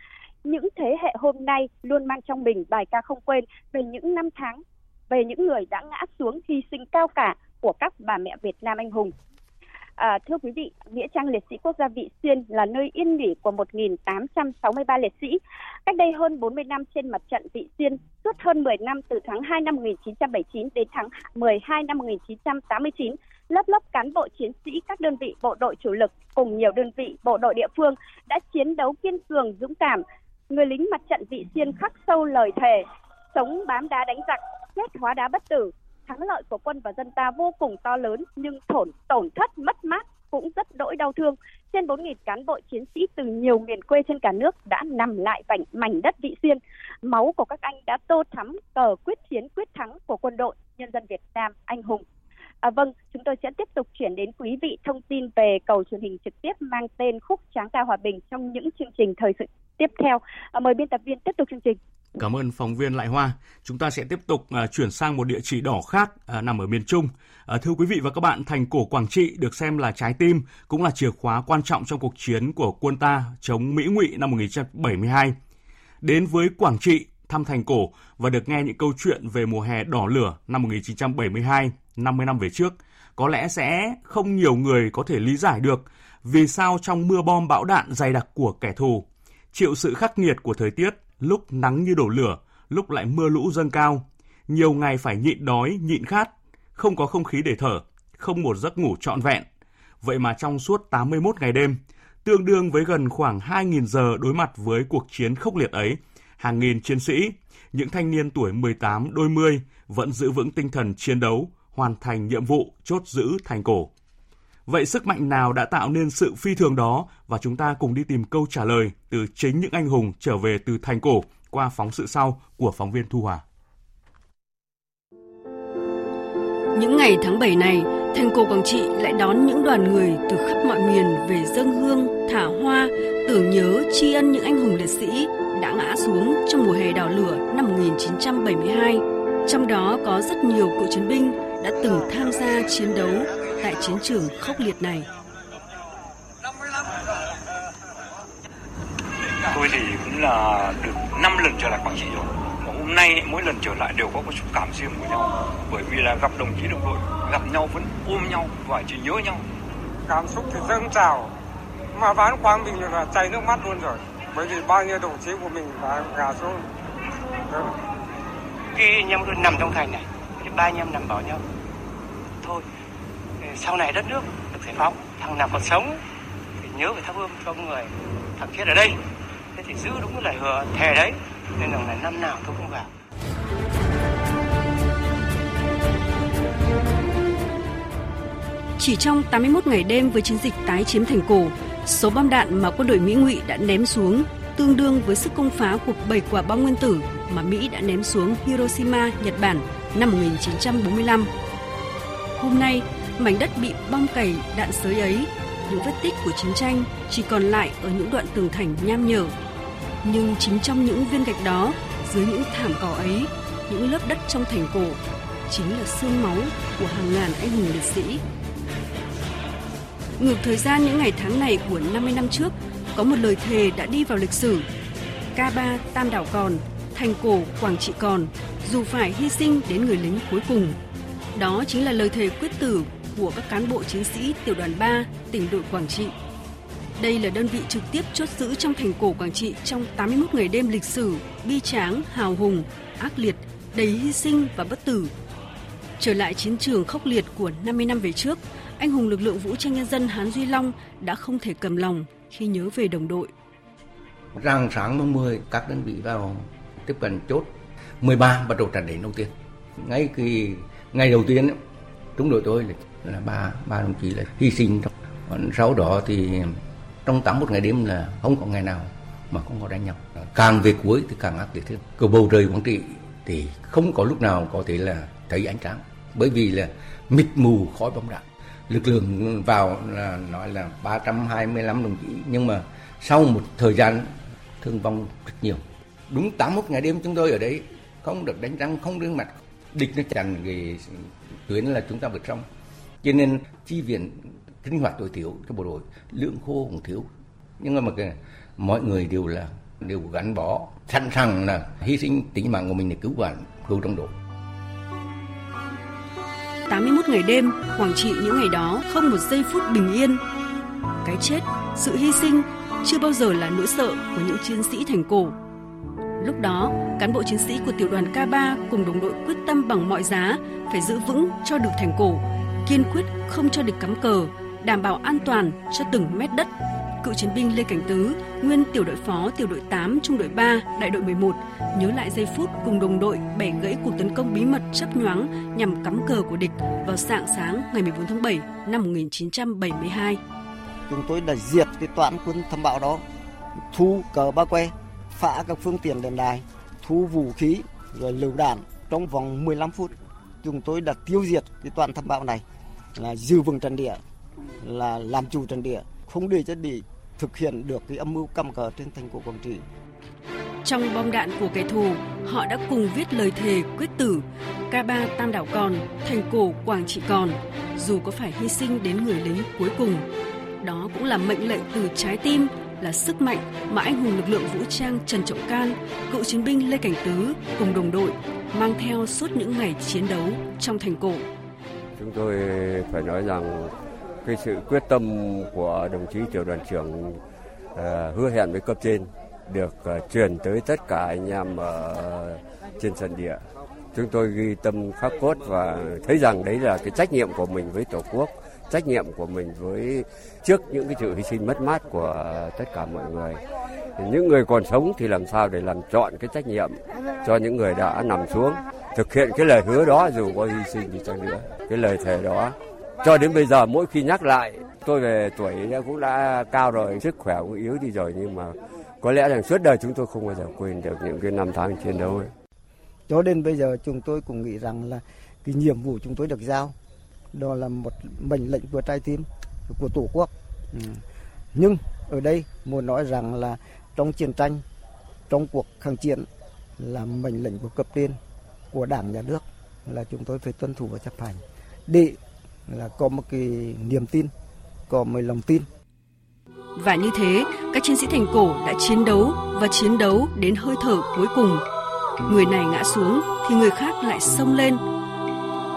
Những thế hệ hôm nay luôn mang trong mình bài ca không quên về những năm tháng, về những người đã ngã xuống hy sinh cao cả của các bà mẹ Việt Nam anh hùng. À, thưa quý vị, Nghĩa trang liệt sĩ quốc gia Vị Xuyên là nơi yên nghỉ của 1.863 liệt sĩ. Cách đây hơn 40 năm trên mặt trận Vị Xuyên, suốt hơn 10 năm từ tháng 2 năm 1979 đến tháng 12 năm 1989, lớp lớp cán bộ chiến sĩ các đơn vị bộ đội chủ lực cùng nhiều đơn vị bộ đội địa phương đã chiến đấu kiên cường dũng cảm. Người lính mặt trận Vị Xuyên khắc sâu lời thề, sống bám đá đánh giặc, chết hóa đá bất tử, thắng lợi của quân và dân ta vô cùng to lớn nhưng tổn tổn thất mất mát cũng rất đỗi đau thương. Trên 4.000 cán bộ chiến sĩ từ nhiều miền quê trên cả nước đã nằm lại vảnh mảnh đất vị xuyên. Máu của các anh đã tô thắm cờ quyết chiến quyết thắng của quân đội nhân dân Việt Nam anh hùng. À, vâng, chúng tôi sẽ tiếp tục chuyển đến quý vị thông tin về cầu truyền hình trực tiếp mang tên Khúc Tráng ca Hòa Bình trong những chương trình thời sự tiếp theo. À, mời biên tập viên tiếp tục chương trình. Cảm ơn phóng viên Lại Hoa. Chúng ta sẽ tiếp tục uh, chuyển sang một địa chỉ đỏ khác uh, nằm ở miền Trung. Uh, thưa quý vị và các bạn, thành cổ Quảng Trị được xem là trái tim, cũng là chìa khóa quan trọng trong cuộc chiến của quân ta chống Mỹ ngụy năm 1972. Đến với Quảng Trị, thăm thành cổ và được nghe những câu chuyện về mùa hè đỏ lửa năm 1972, 50 năm về trước, có lẽ sẽ không nhiều người có thể lý giải được vì sao trong mưa bom bão đạn dày đặc của kẻ thù, chịu sự khắc nghiệt của thời tiết, lúc nắng như đổ lửa, lúc lại mưa lũ dâng cao. Nhiều ngày phải nhịn đói, nhịn khát, không có không khí để thở, không một giấc ngủ trọn vẹn. Vậy mà trong suốt 81 ngày đêm, tương đương với gần khoảng 2.000 giờ đối mặt với cuộc chiến khốc liệt ấy, hàng nghìn chiến sĩ, những thanh niên tuổi 18 đôi mươi vẫn giữ vững tinh thần chiến đấu, hoàn thành nhiệm vụ chốt giữ thành cổ. Vậy sức mạnh nào đã tạo nên sự phi thường đó và chúng ta cùng đi tìm câu trả lời từ chính những anh hùng trở về từ thành cổ qua phóng sự sau của phóng viên Thu Hòa. Những ngày tháng 7 này, thành cổ Quảng Trị lại đón những đoàn người từ khắp mọi miền về dâng hương, thả hoa, tưởng nhớ tri ân những anh hùng liệt sĩ đã ngã xuống trong mùa hè đỏ lửa năm 1972. Trong đó có rất nhiều cựu chiến binh đã từng tham gia chiến đấu tại chiến trường khốc liệt này. Tôi thì cũng là được 5 lần trở lại Quảng Trị rồi. Mà hôm nay mỗi lần trở lại đều có một xúc cảm riêng của nhau. Bởi vì là gặp đồng chí đồng đội, gặp nhau vẫn ôm nhau và chỉ nhớ nhau. Cảm xúc thì dâng trào, mà ván quang mình là chảy nước mắt luôn rồi. Bởi vì bao nhiêu đồng chí của mình đã ngã xuống. Khi anh em luôn nằm trong thành này, thì ba anh em nằm bảo nhau. Sau này đất nước được giải phóng, thằng nào còn sống thì nhớ về thắp hương cho người thằng chết ở đây thế thì giữ đúng cái lời hứa thề đấy nên là năm nào tôi cũng vào Chỉ trong 81 ngày đêm với chiến dịch tái chiếm thành cổ, số bom đạn mà quân đội Mỹ ngụy đã ném xuống tương đương với sức công phá của 7 quả bom nguyên tử mà Mỹ đã ném xuống Hiroshima, Nhật Bản năm 1945. Hôm nay, mảnh đất bị bom cày đạn sới ấy những vết tích của chiến tranh chỉ còn lại ở những đoạn tường thành nham nhở. Nhưng chính trong những viên gạch đó, dưới những thảm cỏ ấy, những lớp đất trong thành cổ chính là xương máu của hàng ngàn anh hùng liệt sĩ. Ngược thời gian những ngày tháng này của 50 năm trước, có một lời thề đã đi vào lịch sử. K3 Tam Đảo còn, thành cổ Quảng Trị còn, dù phải hy sinh đến người lính cuối cùng. Đó chính là lời thề quyết tử của các cán bộ chiến sĩ tiểu đoàn 3 tỉnh đội Quảng Trị. Đây là đơn vị trực tiếp chốt giữ trong thành cổ Quảng Trị trong 81 ngày đêm lịch sử, bi tráng, hào hùng, ác liệt, đầy hy sinh và bất tử. Trở lại chiến trường khốc liệt của 50 năm về trước, anh hùng lực lượng vũ trang nhân dân Hán Duy Long đã không thể cầm lòng khi nhớ về đồng đội. Rạng sáng mùng 10, các đơn vị vào tiếp cận chốt 13 bắt đầu trận đánh đầu tiên. Ngay khi ngày đầu tiên, chúng đội tôi là là ba ba đồng chí là hy sinh còn sau đó thì trong tám một ngày đêm là không có ngày nào mà không có đánh nhau. Càng về cuối thì càng ác liệt hơn cầu bầu trời quảng trị thì không có lúc nào có thể là thấy ánh sáng. Bởi vì là mịt mù, khói bóng đạn lực lượng vào là nói là 325 đồng chí. Nhưng mà sau một thời gian thương vong rất nhiều. Đúng 81 ngày đêm chúng tôi ở đấy không được đánh răng, không đương mặt. Địch nó chặn cái tuyến là chúng ta vượt sông cho nên chi viện sinh hoạt tối thiểu cho bộ đội lượng khô cũng thiếu nhưng mà cái, mọi người đều là đều gắn bó sẵn sàng là hy sinh tính mạng của mình để cứu bạn cứu trong đội 81 ngày đêm, Quảng Trị những ngày đó không một giây phút bình yên. Cái chết, sự hy sinh chưa bao giờ là nỗi sợ của những chiến sĩ thành cổ. Lúc đó, cán bộ chiến sĩ của tiểu đoàn K3 cùng đồng đội quyết tâm bằng mọi giá phải giữ vững cho được thành cổ kiên quyết không cho địch cắm cờ, đảm bảo an toàn cho từng mét đất. Cựu chiến binh Lê Cảnh Tứ, nguyên tiểu đội phó tiểu đội 8 trung đội 3, đại đội 11, nhớ lại giây phút cùng đồng đội bẻ gãy cuộc tấn công bí mật chấp nhoáng nhằm cắm cờ của địch vào sáng sáng ngày 14 tháng 7 năm 1972. Chúng tôi đã diệt cái toán quân thâm bạo đó, thu cờ ba que, phá các phương tiện đền đài, thu vũ khí rồi lựu đạn trong vòng 15 phút. Chúng tôi đã tiêu diệt cái toàn thâm bạo này là giữ vững trận địa là làm chủ trận địa không để cho địch thực hiện được cái âm mưu cầm cờ trên thành cổ Quảng Trị. Trong bom đạn của kẻ thù, họ đã cùng viết lời thề quyết tử K3 Tam Đảo còn, thành cổ Quảng Trị còn, dù có phải hy sinh đến người lính cuối cùng. Đó cũng là mệnh lệnh từ trái tim, là sức mạnh mà anh hùng lực lượng vũ trang Trần Trọng Can, cựu chiến binh Lê Cảnh Tứ cùng đồng đội mang theo suốt những ngày chiến đấu trong thành cổ. Chúng tôi phải nói rằng cái sự quyết tâm của đồng chí tiểu đoàn trưởng uh, hứa hẹn với cấp trên được uh, truyền tới tất cả anh em ở trên sân địa. Chúng tôi ghi tâm khắc cốt và thấy rằng đấy là cái trách nhiệm của mình với Tổ quốc, trách nhiệm của mình với trước những cái sự hy sinh mất mát của tất cả mọi người. Những người còn sống thì làm sao để làm chọn cái trách nhiệm cho những người đã nằm xuống, thực hiện cái lời hứa đó dù có hy sinh gì chăng nữa cái lời thề đó, cho đến bây giờ mỗi khi nhắc lại, tôi về tuổi cũng đã cao rồi, sức khỏe cũng yếu đi rồi, nhưng mà có lẽ rằng suốt đời chúng tôi không bao giờ quên được những cái năm tháng chiến đấu ấy. cho đến bây giờ chúng tôi cũng nghĩ rằng là cái nhiệm vụ chúng tôi được giao, đó là một mệnh lệnh của trái tim, của tổ quốc ừ. nhưng ở đây muốn nói rằng là trong chiến tranh trong cuộc kháng chiến là mệnh lệnh của cấp trên của đảng nhà nước là chúng tôi phải tuân thủ và chấp hành để là có một cái niềm tin có một lòng tin và như thế, các chiến sĩ thành cổ đã chiến đấu và chiến đấu đến hơi thở cuối cùng. Người này ngã xuống thì người khác lại xông lên.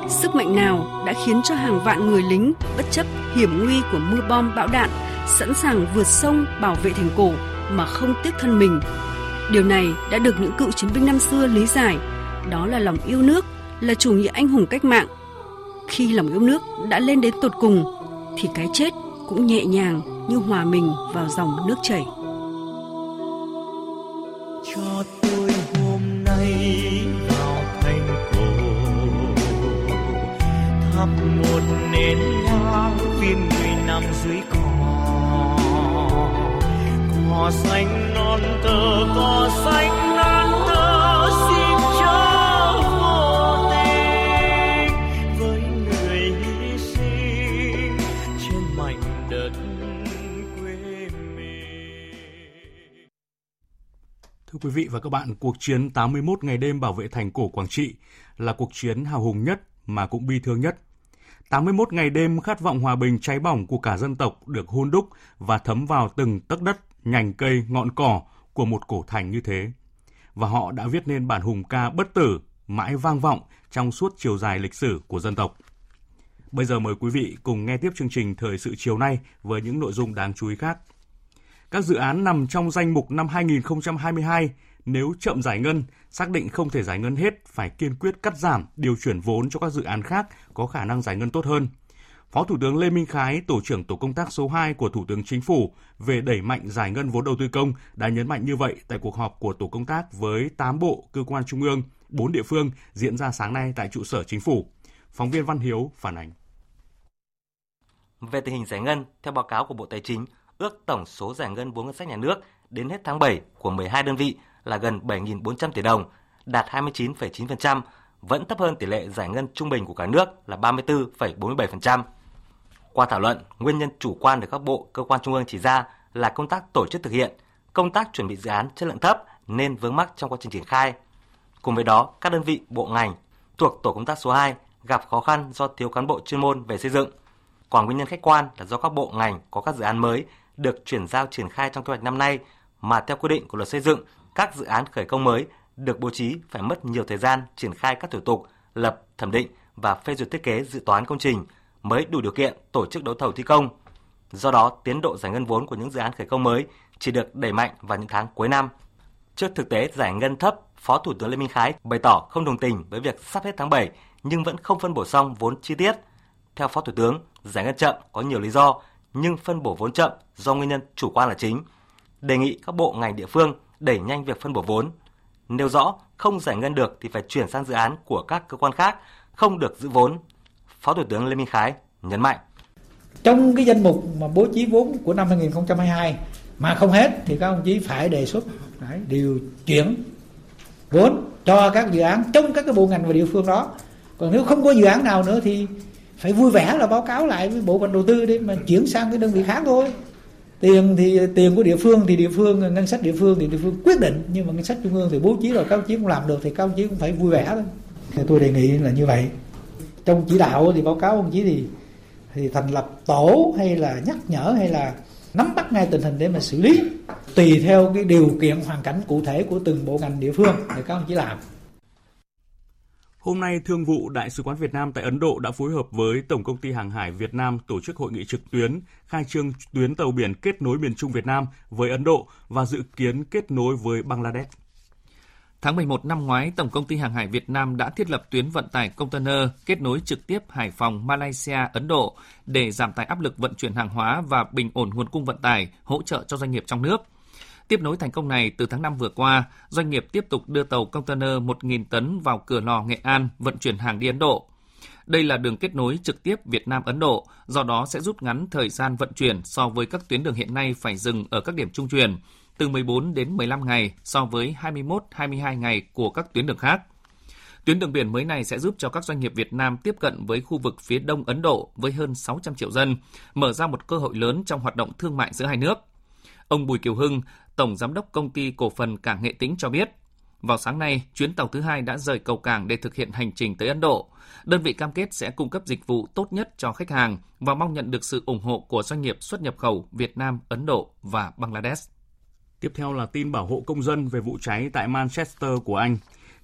Sức mạnh nào đã khiến cho hàng vạn người lính bất chấp hiểm nguy của mưa bom bão đạn sẵn sàng vượt sông bảo vệ thành cổ mà không tiếc thân mình. Điều này đã được những cựu chiến binh năm xưa lý giải, đó là lòng yêu nước, là chủ nghĩa anh hùng cách mạng. Khi lòng yêu nước đã lên đến tột cùng thì cái chết cũng nhẹ nhàng như hòa mình vào dòng nước chảy. Cho tôi hôm nay vào thành cổ thắp một nén nhang viên người nằm dưới cổ cỏ xanh non tơ cỏ xanh non tơ xin cho vô tình với người hy sinh trên mảnh đất quê mình Thưa quý vị và các bạn, cuộc chiến 81 ngày đêm bảo vệ thành cổ Quảng Trị là cuộc chiến hào hùng nhất mà cũng bi thương nhất. 81 ngày đêm khát vọng hòa bình cháy bỏng của cả dân tộc được hôn đúc và thấm vào từng tấc đất, nhành cây, ngọn cỏ của một cổ thành như thế. Và họ đã viết nên bản hùng ca bất tử, mãi vang vọng trong suốt chiều dài lịch sử của dân tộc. Bây giờ mời quý vị cùng nghe tiếp chương trình Thời sự chiều nay với những nội dung đáng chú ý khác. Các dự án nằm trong danh mục năm 2022 nếu chậm giải ngân, xác định không thể giải ngân hết phải kiên quyết cắt giảm, điều chuyển vốn cho các dự án khác có khả năng giải ngân tốt hơn. Phó Thủ tướng Lê Minh Khái, Tổ trưởng Tổ công tác số 2 của Thủ tướng Chính phủ về đẩy mạnh giải ngân vốn đầu tư công đã nhấn mạnh như vậy tại cuộc họp của Tổ công tác với 8 bộ, cơ quan trung ương, 4 địa phương diễn ra sáng nay tại trụ sở Chính phủ. Phóng viên Văn Hiếu phản ánh. Về tình hình giải ngân, theo báo cáo của Bộ Tài chính, ước tổng số giải ngân vốn ngân sách nhà nước đến hết tháng 7 của 12 đơn vị là gần 7.400 tỷ đồng, đạt 29,9%, vẫn thấp hơn tỷ lệ giải ngân trung bình của cả nước là 34,47%. Qua thảo luận, nguyên nhân chủ quan được các bộ, cơ quan trung ương chỉ ra là công tác tổ chức thực hiện, công tác chuẩn bị dự án chất lượng thấp nên vướng mắc trong quá trình triển khai. Cùng với đó, các đơn vị, bộ ngành thuộc tổ công tác số 2 gặp khó khăn do thiếu cán bộ chuyên môn về xây dựng. Còn nguyên nhân khách quan là do các bộ ngành có các dự án mới được chuyển giao triển khai trong kế hoạch năm nay mà theo quy định của luật xây dựng, các dự án khởi công mới được bố trí phải mất nhiều thời gian triển khai các thủ tục lập, thẩm định và phê duyệt thiết kế dự toán công trình mới đủ điều kiện tổ chức đấu thầu thi công. Do đó, tiến độ giải ngân vốn của những dự án khởi công mới chỉ được đẩy mạnh vào những tháng cuối năm. Trước thực tế giải ngân thấp, Phó Thủ tướng Lê Minh Khái bày tỏ không đồng tình với việc sắp hết tháng 7 nhưng vẫn không phân bổ xong vốn chi tiết. Theo Phó Thủ tướng, giải ngân chậm có nhiều lý do nhưng phân bổ vốn chậm do nguyên nhân chủ quan là chính. Đề nghị các bộ ngành địa phương đẩy nhanh việc phân bổ vốn. Nêu rõ không giải ngân được thì phải chuyển sang dự án của các cơ quan khác, không được giữ vốn. Phó Thủ tướng Lê Minh Khái nhấn mạnh. Trong cái danh mục mà bố trí vốn của năm 2022 mà không hết thì các ông chí phải đề xuất đấy, điều chuyển vốn cho các dự án trong các cái bộ ngành và địa phương đó. Còn nếu không có dự án nào nữa thì phải vui vẻ là báo cáo lại với bộ phận đầu tư để mà chuyển sang cái đơn vị khác thôi tiền thì tiền của địa phương thì địa phương ngân sách địa phương thì địa phương quyết định nhưng mà ngân sách trung ương thì bố trí rồi các ông chí cũng làm được thì các ông chí cũng phải vui vẻ thôi thì tôi đề nghị là như vậy trong chỉ đạo thì báo cáo ông chí thì thì thành lập tổ hay là nhắc nhở hay là nắm bắt ngay tình hình để mà xử lý tùy theo cái điều kiện hoàn cảnh cụ thể của từng bộ ngành địa phương để các ông chí làm Hôm nay, Thương vụ Đại sứ quán Việt Nam tại Ấn Độ đã phối hợp với Tổng công ty Hàng hải Việt Nam tổ chức hội nghị trực tuyến khai trương tuyến tàu biển kết nối miền Trung Việt Nam với Ấn Độ và dự kiến kết nối với Bangladesh. Tháng 11 năm ngoái, Tổng công ty Hàng hải Việt Nam đã thiết lập tuyến vận tải container kết nối trực tiếp Hải Phòng, Malaysia, Ấn Độ để giảm tải áp lực vận chuyển hàng hóa và bình ổn nguồn cung vận tải, hỗ trợ cho doanh nghiệp trong nước – Tiếp nối thành công này, từ tháng 5 vừa qua, doanh nghiệp tiếp tục đưa tàu container 1.000 tấn vào cửa lò Nghệ An vận chuyển hàng đi Ấn Độ. Đây là đường kết nối trực tiếp Việt Nam-Ấn Độ, do đó sẽ rút ngắn thời gian vận chuyển so với các tuyến đường hiện nay phải dừng ở các điểm trung chuyển, từ 14 đến 15 ngày so với 21-22 ngày của các tuyến đường khác. Tuyến đường biển mới này sẽ giúp cho các doanh nghiệp Việt Nam tiếp cận với khu vực phía đông Ấn Độ với hơn 600 triệu dân, mở ra một cơ hội lớn trong hoạt động thương mại giữa hai nước. Ông Bùi Kiều Hưng, Tổng Giám đốc Công ty Cổ phần Cảng Nghệ Tĩnh cho biết, vào sáng nay, chuyến tàu thứ hai đã rời cầu cảng để thực hiện hành trình tới Ấn Độ. Đơn vị cam kết sẽ cung cấp dịch vụ tốt nhất cho khách hàng và mong nhận được sự ủng hộ của doanh nghiệp xuất nhập khẩu Việt Nam, Ấn Độ và Bangladesh. Tiếp theo là tin bảo hộ công dân về vụ cháy tại Manchester của Anh.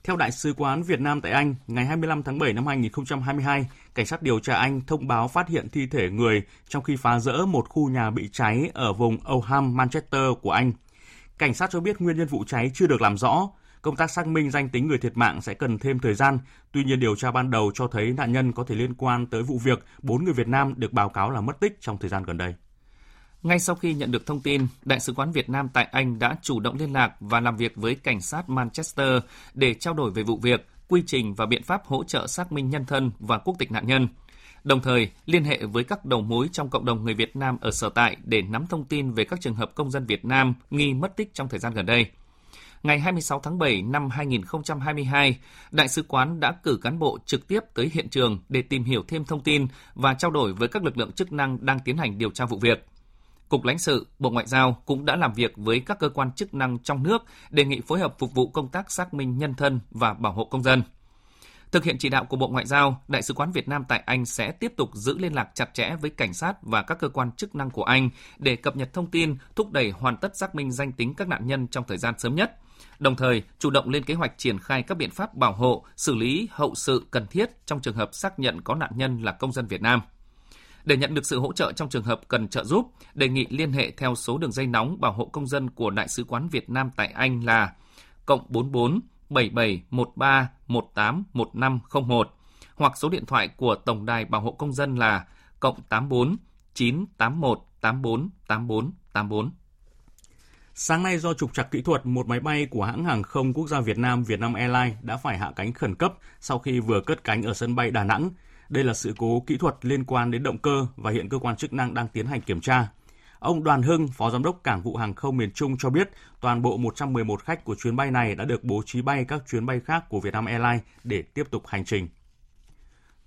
Theo Đại sứ quán Việt Nam tại Anh, ngày 25 tháng 7 năm 2022, cảnh sát điều tra Anh thông báo phát hiện thi thể người trong khi phá rỡ một khu nhà bị cháy ở vùng Oldham, Manchester của Anh. Cảnh sát cho biết nguyên nhân vụ cháy chưa được làm rõ. Công tác xác minh danh tính người thiệt mạng sẽ cần thêm thời gian. Tuy nhiên điều tra ban đầu cho thấy nạn nhân có thể liên quan tới vụ việc bốn người Việt Nam được báo cáo là mất tích trong thời gian gần đây. Ngay sau khi nhận được thông tin, Đại sứ quán Việt Nam tại Anh đã chủ động liên lạc và làm việc với cảnh sát Manchester để trao đổi về vụ việc, quy trình và biện pháp hỗ trợ xác minh nhân thân và quốc tịch nạn nhân. Đồng thời, liên hệ với các đầu mối trong cộng đồng người Việt Nam ở sở tại để nắm thông tin về các trường hợp công dân Việt Nam nghi mất tích trong thời gian gần đây. Ngày 26 tháng 7 năm 2022, Đại sứ quán đã cử cán bộ trực tiếp tới hiện trường để tìm hiểu thêm thông tin và trao đổi với các lực lượng chức năng đang tiến hành điều tra vụ việc. Cục lãnh sự, Bộ Ngoại giao cũng đã làm việc với các cơ quan chức năng trong nước đề nghị phối hợp phục vụ công tác xác minh nhân thân và bảo hộ công dân. Thực hiện chỉ đạo của Bộ Ngoại giao, Đại sứ quán Việt Nam tại Anh sẽ tiếp tục giữ liên lạc chặt chẽ với cảnh sát và các cơ quan chức năng của Anh để cập nhật thông tin, thúc đẩy hoàn tất xác minh danh tính các nạn nhân trong thời gian sớm nhất. Đồng thời, chủ động lên kế hoạch triển khai các biện pháp bảo hộ, xử lý hậu sự cần thiết trong trường hợp xác nhận có nạn nhân là công dân Việt Nam. Để nhận được sự hỗ trợ trong trường hợp cần trợ giúp, đề nghị liên hệ theo số đường dây nóng bảo hộ công dân của Đại sứ quán Việt Nam tại Anh là cộng 44 7713 181501 hoặc số điện thoại của Tổng đài Bảo hộ Công dân là cộng 84 981 84 84 84. Sáng nay do trục trặc kỹ thuật, một máy bay của hãng hàng không quốc gia Việt Nam Vietnam Airlines đã phải hạ cánh khẩn cấp sau khi vừa cất cánh ở sân bay Đà Nẵng. Đây là sự cố kỹ thuật liên quan đến động cơ và hiện cơ quan chức năng đang tiến hành kiểm tra. Ông Đoàn Hưng, Phó Giám đốc Cảng vụ Hàng không miền Trung cho biết toàn bộ 111 khách của chuyến bay này đã được bố trí bay các chuyến bay khác của Vietnam Airlines để tiếp tục hành trình.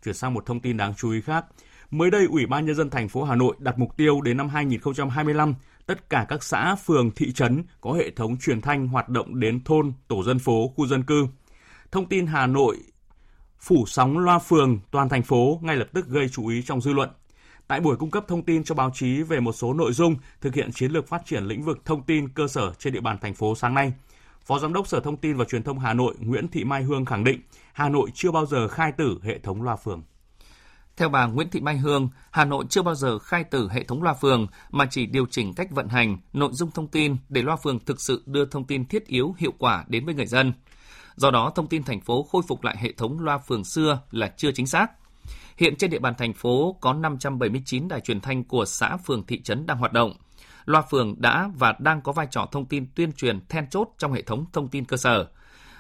Chuyển sang một thông tin đáng chú ý khác. Mới đây, Ủy ban Nhân dân thành phố Hà Nội đặt mục tiêu đến năm 2025, tất cả các xã, phường, thị trấn có hệ thống truyền thanh hoạt động đến thôn, tổ dân phố, khu dân cư. Thông tin Hà Nội phủ sóng loa phường toàn thành phố ngay lập tức gây chú ý trong dư luận. Tại buổi cung cấp thông tin cho báo chí về một số nội dung thực hiện chiến lược phát triển lĩnh vực thông tin cơ sở trên địa bàn thành phố sáng nay, Phó Giám đốc Sở Thông tin và Truyền thông Hà Nội Nguyễn Thị Mai Hương khẳng định Hà Nội chưa bao giờ khai tử hệ thống loa phường. Theo bà Nguyễn Thị Mai Hương, Hà Nội chưa bao giờ khai tử hệ thống loa phường mà chỉ điều chỉnh cách vận hành, nội dung thông tin để loa phường thực sự đưa thông tin thiết yếu hiệu quả đến với người dân. Do đó, thông tin thành phố khôi phục lại hệ thống loa phường xưa là chưa chính xác. Hiện trên địa bàn thành phố có 579 đài truyền thanh của xã, phường, thị trấn đang hoạt động. Loa phường đã và đang có vai trò thông tin tuyên truyền then chốt trong hệ thống thông tin cơ sở.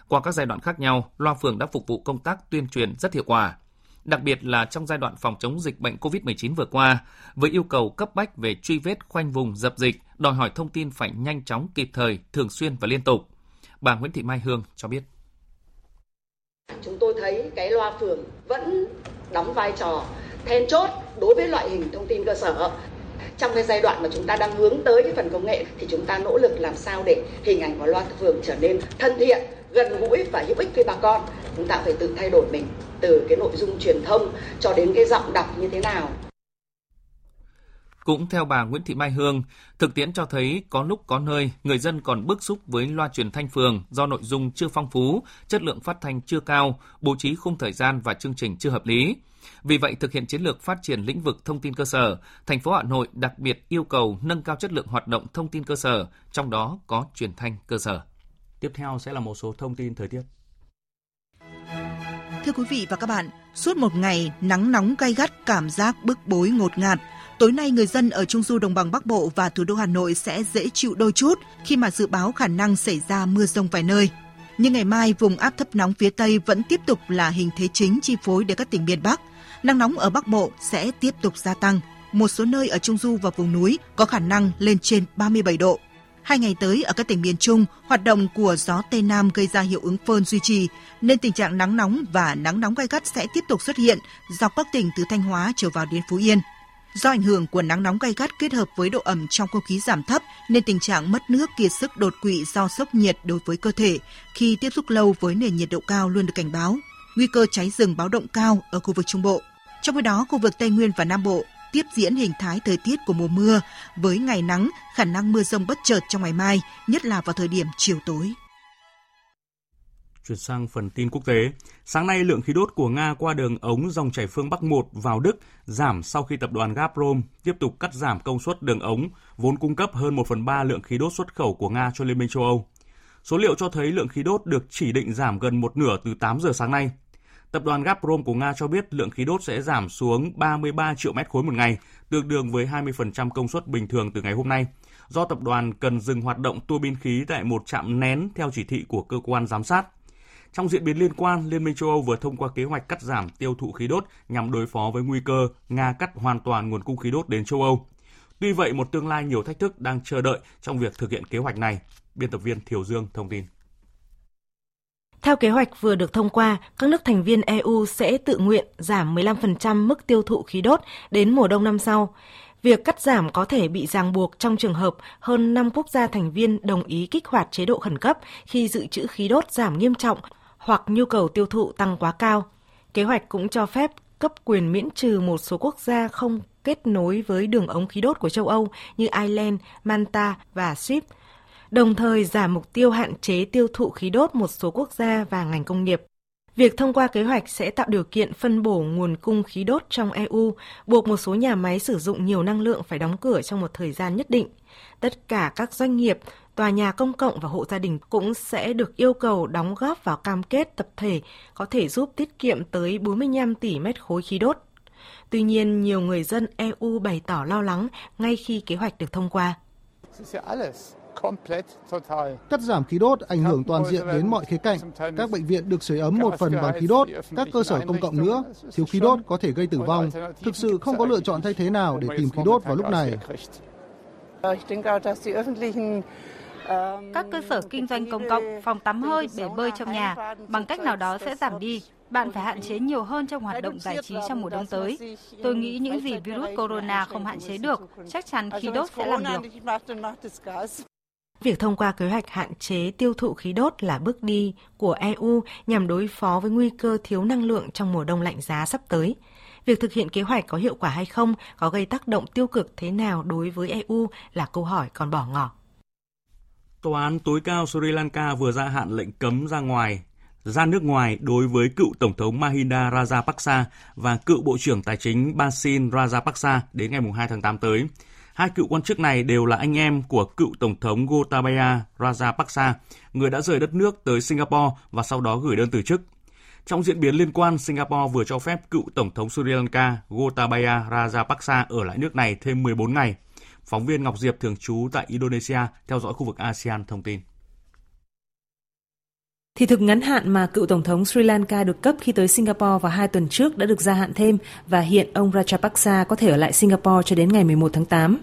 Qua các giai đoạn khác nhau, loa phường đã phục vụ công tác tuyên truyền rất hiệu quả. Đặc biệt là trong giai đoạn phòng chống dịch bệnh COVID-19 vừa qua, với yêu cầu cấp bách về truy vết khoanh vùng dập dịch, đòi hỏi thông tin phải nhanh chóng, kịp thời, thường xuyên và liên tục. Bà Nguyễn Thị Mai Hương cho biết. Chúng tôi thấy cái loa phường vẫn đóng vai trò then chốt đối với loại hình thông tin cơ sở. Trong cái giai đoạn mà chúng ta đang hướng tới cái phần công nghệ thì chúng ta nỗ lực làm sao để hình ảnh của loa phường trở nên thân thiện, gần gũi và hữu ích với bà con. Chúng ta phải tự thay đổi mình từ cái nội dung truyền thông cho đến cái giọng đọc như thế nào cũng theo bà Nguyễn Thị Mai Hương, thực tiễn cho thấy có lúc có nơi người dân còn bức xúc với loa truyền thanh phường do nội dung chưa phong phú, chất lượng phát thanh chưa cao, bố trí khung thời gian và chương trình chưa hợp lý. Vì vậy, thực hiện chiến lược phát triển lĩnh vực thông tin cơ sở, thành phố Hà Nội đặc biệt yêu cầu nâng cao chất lượng hoạt động thông tin cơ sở, trong đó có truyền thanh cơ sở. Tiếp theo sẽ là một số thông tin thời tiết. Thưa quý vị và các bạn, suốt một ngày nắng nóng gay gắt, cảm giác bức bối ngột ngạt – Tối nay người dân ở Trung du đồng bằng Bắc Bộ và thủ đô Hà Nội sẽ dễ chịu đôi chút khi mà dự báo khả năng xảy ra mưa rông vài nơi. Nhưng ngày mai vùng áp thấp nóng phía Tây vẫn tiếp tục là hình thế chính chi phối để các tỉnh miền Bắc. Nắng nóng ở Bắc Bộ sẽ tiếp tục gia tăng. Một số nơi ở Trung du và vùng núi có khả năng lên trên 37 độ. Hai ngày tới ở các tỉnh miền Trung, hoạt động của gió Tây Nam gây ra hiệu ứng phơn duy trì, nên tình trạng nắng nóng và nắng nóng gai gắt sẽ tiếp tục xuất hiện dọc các tỉnh từ Thanh Hóa trở vào đến Phú Yên. Do ảnh hưởng của nắng nóng gai gắt kết hợp với độ ẩm trong không khí giảm thấp nên tình trạng mất nước kiệt sức đột quỵ do sốc nhiệt đối với cơ thể khi tiếp xúc lâu với nền nhiệt độ cao luôn được cảnh báo. Nguy cơ cháy rừng báo động cao ở khu vực Trung Bộ. Trong khi đó, khu vực Tây Nguyên và Nam Bộ tiếp diễn hình thái thời tiết của mùa mưa với ngày nắng, khả năng mưa rông bất chợt trong ngày mai, nhất là vào thời điểm chiều tối. Chuyển sang phần tin quốc tế. Sáng nay, lượng khí đốt của Nga qua đường ống dòng chảy phương Bắc 1 vào Đức giảm sau khi tập đoàn Gazprom tiếp tục cắt giảm công suất đường ống, vốn cung cấp hơn 1 phần 3 lượng khí đốt xuất khẩu của Nga cho Liên minh châu Âu. Số liệu cho thấy lượng khí đốt được chỉ định giảm gần một nửa từ 8 giờ sáng nay. Tập đoàn Gazprom của Nga cho biết lượng khí đốt sẽ giảm xuống 33 triệu mét khối một ngày, tương đương với 20% công suất bình thường từ ngày hôm nay, do tập đoàn cần dừng hoạt động tua bin khí tại một trạm nén theo chỉ thị của cơ quan giám sát. Trong diễn biến liên quan, Liên minh châu Âu vừa thông qua kế hoạch cắt giảm tiêu thụ khí đốt nhằm đối phó với nguy cơ Nga cắt hoàn toàn nguồn cung khí đốt đến châu Âu. Tuy vậy, một tương lai nhiều thách thức đang chờ đợi trong việc thực hiện kế hoạch này. Biên tập viên Thiều Dương thông tin. Theo kế hoạch vừa được thông qua, các nước thành viên EU sẽ tự nguyện giảm 15% mức tiêu thụ khí đốt đến mùa đông năm sau. Việc cắt giảm có thể bị ràng buộc trong trường hợp hơn 5 quốc gia thành viên đồng ý kích hoạt chế độ khẩn cấp khi dự trữ khí đốt giảm nghiêm trọng hoặc nhu cầu tiêu thụ tăng quá cao. Kế hoạch cũng cho phép cấp quyền miễn trừ một số quốc gia không kết nối với đường ống khí đốt của châu Âu như Ireland, Malta và Ship, đồng thời giảm mục tiêu hạn chế tiêu thụ khí đốt một số quốc gia và ngành công nghiệp. Việc thông qua kế hoạch sẽ tạo điều kiện phân bổ nguồn cung khí đốt trong EU, buộc một số nhà máy sử dụng nhiều năng lượng phải đóng cửa trong một thời gian nhất định. Tất cả các doanh nghiệp, tòa nhà công cộng và hộ gia đình cũng sẽ được yêu cầu đóng góp vào cam kết tập thể có thể giúp tiết kiệm tới 45 tỷ mét khối khí đốt. Tuy nhiên, nhiều người dân EU bày tỏ lo lắng ngay khi kế hoạch được thông qua. Cắt giảm khí đốt ảnh hưởng toàn diện đến mọi khía cạnh. Các bệnh viện được sưởi ấm một phần bằng khí đốt, các cơ sở công cộng nữa. Thiếu khí đốt có thể gây tử vong. Thực sự không có lựa chọn thay thế nào để tìm khí đốt vào lúc này. Các cơ sở kinh doanh công cộng, phòng tắm hơi, bể bơi trong nhà bằng cách nào đó sẽ giảm đi. Bạn phải hạn chế nhiều hơn trong hoạt động giải trí trong mùa đông tới. Tôi nghĩ những gì virus corona không hạn chế được, chắc chắn khí đốt sẽ làm được. Việc thông qua kế hoạch hạn chế tiêu thụ khí đốt là bước đi của EU nhằm đối phó với nguy cơ thiếu năng lượng trong mùa đông lạnh giá sắp tới. Việc thực hiện kế hoạch có hiệu quả hay không, có gây tác động tiêu cực thế nào đối với EU là câu hỏi còn bỏ ngỏ. Tòa án tối cao Sri Lanka vừa ra hạn lệnh cấm ra ngoài ra nước ngoài đối với cựu Tổng thống Mahinda Rajapaksa và cựu Bộ trưởng Tài chính Basin Rajapaksa đến ngày 2 tháng 8 tới. Hai cựu quan chức này đều là anh em của cựu Tổng thống Gotabaya Rajapaksa, người đã rời đất nước tới Singapore và sau đó gửi đơn từ chức. Trong diễn biến liên quan, Singapore vừa cho phép cựu Tổng thống Sri Lanka Gotabaya Rajapaksa ở lại nước này thêm 14 ngày. Phóng viên Ngọc Diệp thường trú tại Indonesia, theo dõi khu vực ASEAN thông tin. Thị thực ngắn hạn mà cựu Tổng thống Sri Lanka được cấp khi tới Singapore vào hai tuần trước đã được gia hạn thêm và hiện ông Rajapaksa có thể ở lại Singapore cho đến ngày 11 tháng 8.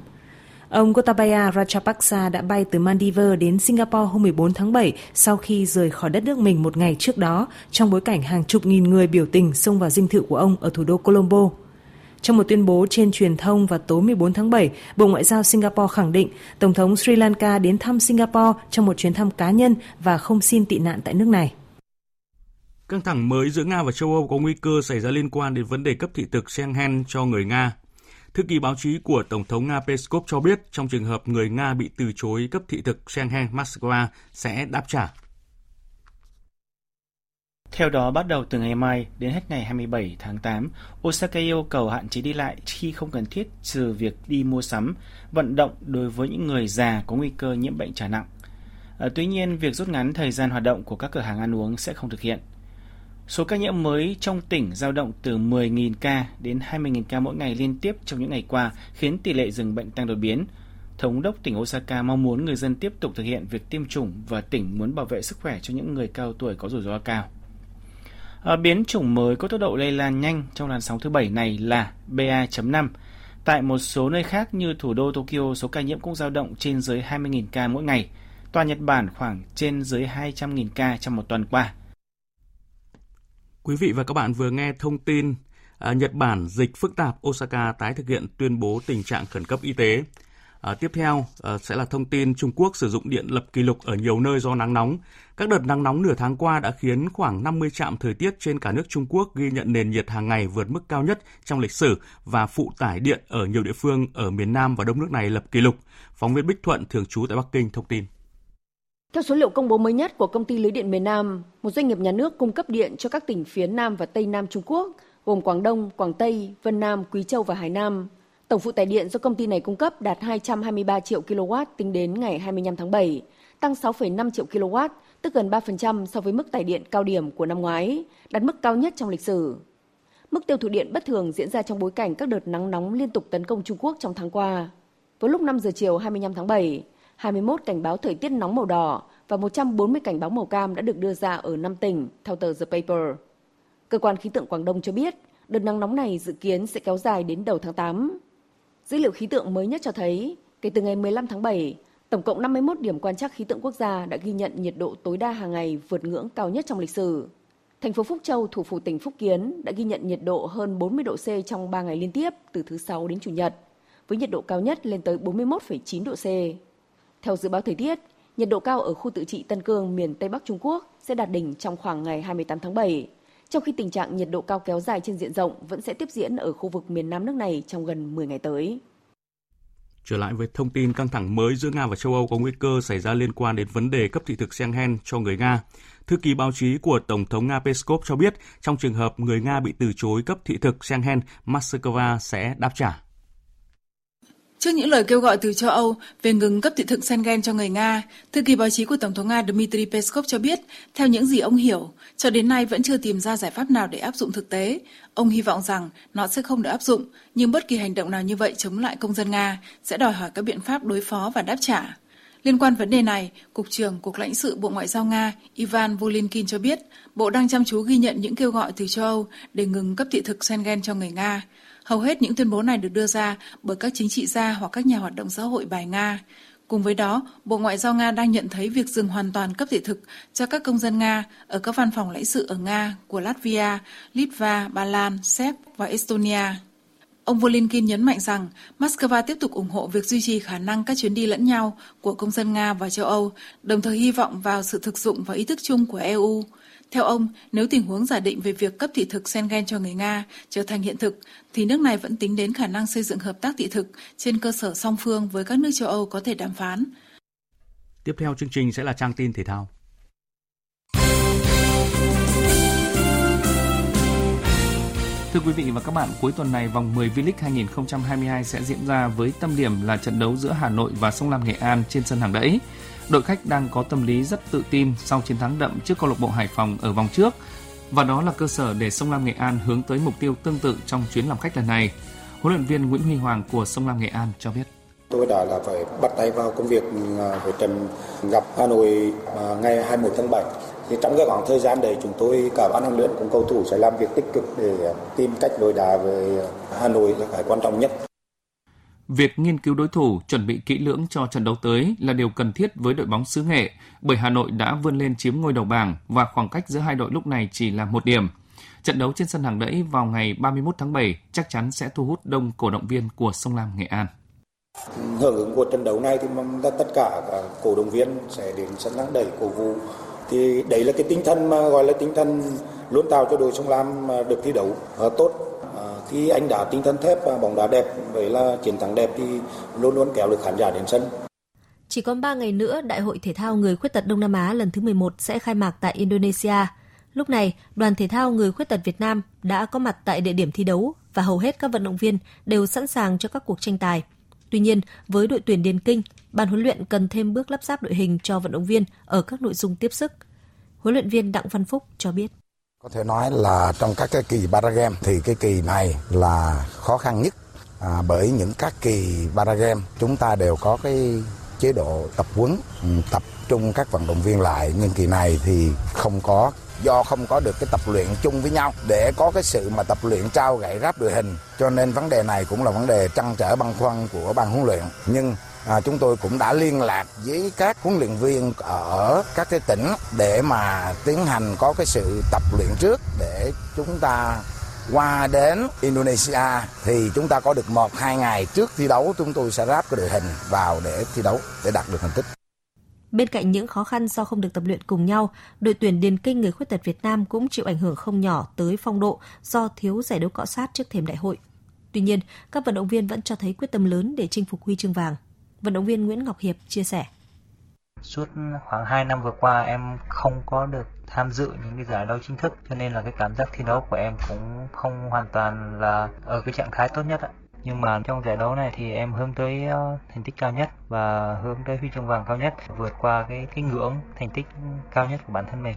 Ông Gotabaya Rajapaksa đã bay từ Maldives đến Singapore hôm 14 tháng 7 sau khi rời khỏi đất nước mình một ngày trước đó trong bối cảnh hàng chục nghìn người biểu tình xông vào dinh thự của ông ở thủ đô Colombo. Trong một tuyên bố trên truyền thông vào tối 14 tháng 7, Bộ Ngoại giao Singapore khẳng định Tổng thống Sri Lanka đến thăm Singapore trong một chuyến thăm cá nhân và không xin tị nạn tại nước này. Căng thẳng mới giữa Nga và châu Âu có nguy cơ xảy ra liên quan đến vấn đề cấp thị thực Schengen cho người Nga. Thư ký báo chí của Tổng thống Nga Peskov cho biết trong trường hợp người Nga bị từ chối cấp thị thực Schengen, Moscow sẽ đáp trả. Theo đó, bắt đầu từ ngày mai đến hết ngày 27 tháng 8, Osaka yêu cầu hạn chế đi lại khi không cần thiết trừ việc đi mua sắm, vận động đối với những người già có nguy cơ nhiễm bệnh trở nặng. À, tuy nhiên, việc rút ngắn thời gian hoạt động của các cửa hàng ăn uống sẽ không thực hiện. Số ca nhiễm mới trong tỉnh giao động từ 10.000 ca đến 20.000 ca mỗi ngày liên tiếp trong những ngày qua, khiến tỷ lệ dừng bệnh tăng đột biến. Thống đốc tỉnh Osaka mong muốn người dân tiếp tục thực hiện việc tiêm chủng và tỉnh muốn bảo vệ sức khỏe cho những người cao tuổi có rủi ro cao. À, biến chủng mới có tốc độ lây lan nhanh trong làn sóng thứ bảy này là BA.5. Tại một số nơi khác như thủ đô Tokyo, số ca nhiễm cũng dao động trên dưới 20.000 ca mỗi ngày. Toàn Nhật Bản khoảng trên dưới 200.000 ca trong một tuần qua. Quý vị và các bạn vừa nghe thông tin à, Nhật Bản dịch phức tạp Osaka tái thực hiện tuyên bố tình trạng khẩn cấp y tế. À, tiếp theo à, sẽ là thông tin Trung Quốc sử dụng điện lập kỷ lục ở nhiều nơi do nắng nóng. Các đợt nắng nóng nửa tháng qua đã khiến khoảng 50 trạm thời tiết trên cả nước Trung Quốc ghi nhận nền nhiệt hàng ngày vượt mức cao nhất trong lịch sử và phụ tải điện ở nhiều địa phương ở miền Nam và Đông nước này lập kỷ lục. Phóng viên Bích Thuận thường trú tại Bắc Kinh thông tin. Theo số liệu công bố mới nhất của công ty lưới điện miền Nam, một doanh nghiệp nhà nước cung cấp điện cho các tỉnh phía Nam và Tây Nam Trung Quốc, gồm Quảng Đông, Quảng Tây, Vân Nam, Quý Châu và Hải Nam. Tổng phụ tải điện do công ty này cung cấp đạt 223 triệu kW tính đến ngày 25 tháng 7, tăng 6,5 triệu kW, tức gần 3% so với mức tải điện cao điểm của năm ngoái, đạt mức cao nhất trong lịch sử. Mức tiêu thụ điện bất thường diễn ra trong bối cảnh các đợt nắng nóng liên tục tấn công Trung Quốc trong tháng qua. Vào lúc 5 giờ chiều 25 tháng 7, 21 cảnh báo thời tiết nóng màu đỏ và 140 cảnh báo màu cam đã được đưa ra ở 5 tỉnh, theo tờ The Paper. Cơ quan khí tượng Quảng Đông cho biết, đợt nắng nóng này dự kiến sẽ kéo dài đến đầu tháng 8. Dữ liệu khí tượng mới nhất cho thấy, kể từ ngày 15 tháng 7, tổng cộng 51 điểm quan trắc khí tượng quốc gia đã ghi nhận nhiệt độ tối đa hàng ngày vượt ngưỡng cao nhất trong lịch sử. Thành phố Phúc Châu, thủ phủ tỉnh Phúc Kiến, đã ghi nhận nhiệt độ hơn 40 độ C trong 3 ngày liên tiếp từ thứ Sáu đến Chủ nhật, với nhiệt độ cao nhất lên tới 41,9 độ C. Theo dự báo thời tiết, nhiệt độ cao ở khu tự trị Tân Cương, miền Tây Bắc Trung Quốc sẽ đạt đỉnh trong khoảng ngày 28 tháng 7, trong khi tình trạng nhiệt độ cao kéo dài trên diện rộng vẫn sẽ tiếp diễn ở khu vực miền Nam nước này trong gần 10 ngày tới. Trở lại với thông tin căng thẳng mới giữa Nga và châu Âu có nguy cơ xảy ra liên quan đến vấn đề cấp thị thực Schengen cho người Nga. Thư ký báo chí của Tổng thống Nga Peskov cho biết, trong trường hợp người Nga bị từ chối cấp thị thực Schengen, Moscow sẽ đáp trả. Trước những lời kêu gọi từ châu Âu về ngừng cấp thị thực Schengen cho người Nga, thư ký báo chí của Tổng thống Nga Dmitry Peskov cho biết, theo những gì ông hiểu, cho đến nay vẫn chưa tìm ra giải pháp nào để áp dụng thực tế. Ông hy vọng rằng nó sẽ không được áp dụng, nhưng bất kỳ hành động nào như vậy chống lại công dân Nga sẽ đòi hỏi các biện pháp đối phó và đáp trả. Liên quan vấn đề này, Cục trưởng Cục lãnh sự Bộ Ngoại giao Nga Ivan Volinkin cho biết, Bộ đang chăm chú ghi nhận những kêu gọi từ châu Âu để ngừng cấp thị thực Schengen cho người Nga. Hầu hết những tuyên bố này được đưa ra bởi các chính trị gia hoặc các nhà hoạt động xã hội bài Nga. Cùng với đó, Bộ Ngoại giao Nga đang nhận thấy việc dừng hoàn toàn cấp thị thực cho các công dân Nga ở các văn phòng lãnh sự ở Nga của Latvia, Litva, Ba Lan, Séc và Estonia. Ông Volinkin nhấn mạnh rằng Moscow tiếp tục ủng hộ việc duy trì khả năng các chuyến đi lẫn nhau của công dân Nga và châu Âu, đồng thời hy vọng vào sự thực dụng và ý thức chung của EU. Theo ông, nếu tình huống giả định về việc cấp thị thực Schengen cho người Nga trở thành hiện thực, thì nước này vẫn tính đến khả năng xây dựng hợp tác thị thực trên cơ sở song phương với các nước châu Âu có thể đàm phán. Tiếp theo chương trình sẽ là trang tin thể thao. Thưa quý vị và các bạn, cuối tuần này vòng 10 V-League 2022 sẽ diễn ra với tâm điểm là trận đấu giữa Hà Nội và Sông Lam Nghệ An trên sân hàng đẫy. Đội khách đang có tâm lý rất tự tin sau chiến thắng đậm trước câu lạc bộ Hải Phòng ở vòng trước và đó là cơ sở để Sông Lam Nghệ An hướng tới mục tiêu tương tự trong chuyến làm khách lần này. Huấn luyện viên Nguyễn Huy Hoàng của Sông Lam Nghệ An cho biết. Tôi đã là phải bắt tay vào công việc à, với trận gặp Hà Nội à, ngày 21 tháng 7. Thì trong cái khoảng thời gian đấy chúng tôi cả ban huấn luyện cùng cầu thủ sẽ làm việc tích cực để tìm cách đối đá với Hà Nội là cái quan trọng nhất. Việc nghiên cứu đối thủ, chuẩn bị kỹ lưỡng cho trận đấu tới là điều cần thiết với đội bóng xứ Nghệ, bởi Hà Nội đã vươn lên chiếm ngôi đầu bảng và khoảng cách giữa hai đội lúc này chỉ là một điểm. Trận đấu trên sân hàng đẫy vào ngày 31 tháng 7 chắc chắn sẽ thu hút đông cổ động viên của Sông Lam Nghệ An. Hưởng ứng của trận đấu này thì mong tất cả cổ động viên sẽ đến sân hàng đẩy cổ vũ. Thì đấy là cái tinh thần mà gọi là tinh thần luôn tạo cho đội Sông Lam được thi đấu ờ, tốt À, khi anh đã tinh thần thép và bóng đá đẹp vậy là chiến thắng đẹp thì luôn luôn kéo được khán giả đến sân. Chỉ còn 3 ngày nữa, Đại hội Thể thao Người Khuyết tật Đông Nam Á lần thứ 11 sẽ khai mạc tại Indonesia. Lúc này, đoàn thể thao người khuyết tật Việt Nam đã có mặt tại địa điểm thi đấu và hầu hết các vận động viên đều sẵn sàng cho các cuộc tranh tài. Tuy nhiên, với đội tuyển Điền Kinh, ban huấn luyện cần thêm bước lắp ráp đội hình cho vận động viên ở các nội dung tiếp sức. Huấn luyện viên Đặng Văn Phúc cho biết. Có thể nói là trong các cái kỳ paragame thì cái kỳ này là khó khăn nhất. À, bởi những các kỳ paragame chúng ta đều có cái chế độ tập huấn ừ, tập trung các vận động viên lại. Nhưng kỳ này thì không có do không có được cái tập luyện chung với nhau. Để có cái sự mà tập luyện trao gậy ráp đội hình cho nên vấn đề này cũng là vấn đề trăn trở băn khoăn của ban huấn luyện. Nhưng à, chúng tôi cũng đã liên lạc với các huấn luyện viên ở các cái tỉnh để mà tiến hành có cái sự tập luyện trước để chúng ta qua đến Indonesia thì chúng ta có được một hai ngày trước thi đấu chúng tôi sẽ ráp cái đội hình vào để thi đấu để đạt được thành tích. Bên cạnh những khó khăn do không được tập luyện cùng nhau, đội tuyển điền kinh người khuyết tật Việt Nam cũng chịu ảnh hưởng không nhỏ tới phong độ do thiếu giải đấu cọ sát trước thềm đại hội. Tuy nhiên, các vận động viên vẫn cho thấy quyết tâm lớn để chinh phục huy chương vàng. Vận động viên Nguyễn Ngọc Hiệp chia sẻ. Suốt khoảng 2 năm vừa qua, em không có được tham dự những cái giải đấu chính thức, cho nên là cái cảm giác thi đấu của em cũng không hoàn toàn là ở cái trạng thái tốt nhất ạ nhưng mà trong giải đấu này thì em hướng tới ờ, thành tích cao nhất và hướng tới huy chương vàng cao nhất, vượt qua cái cái ngưỡng thành tích cao nhất của bản thân mình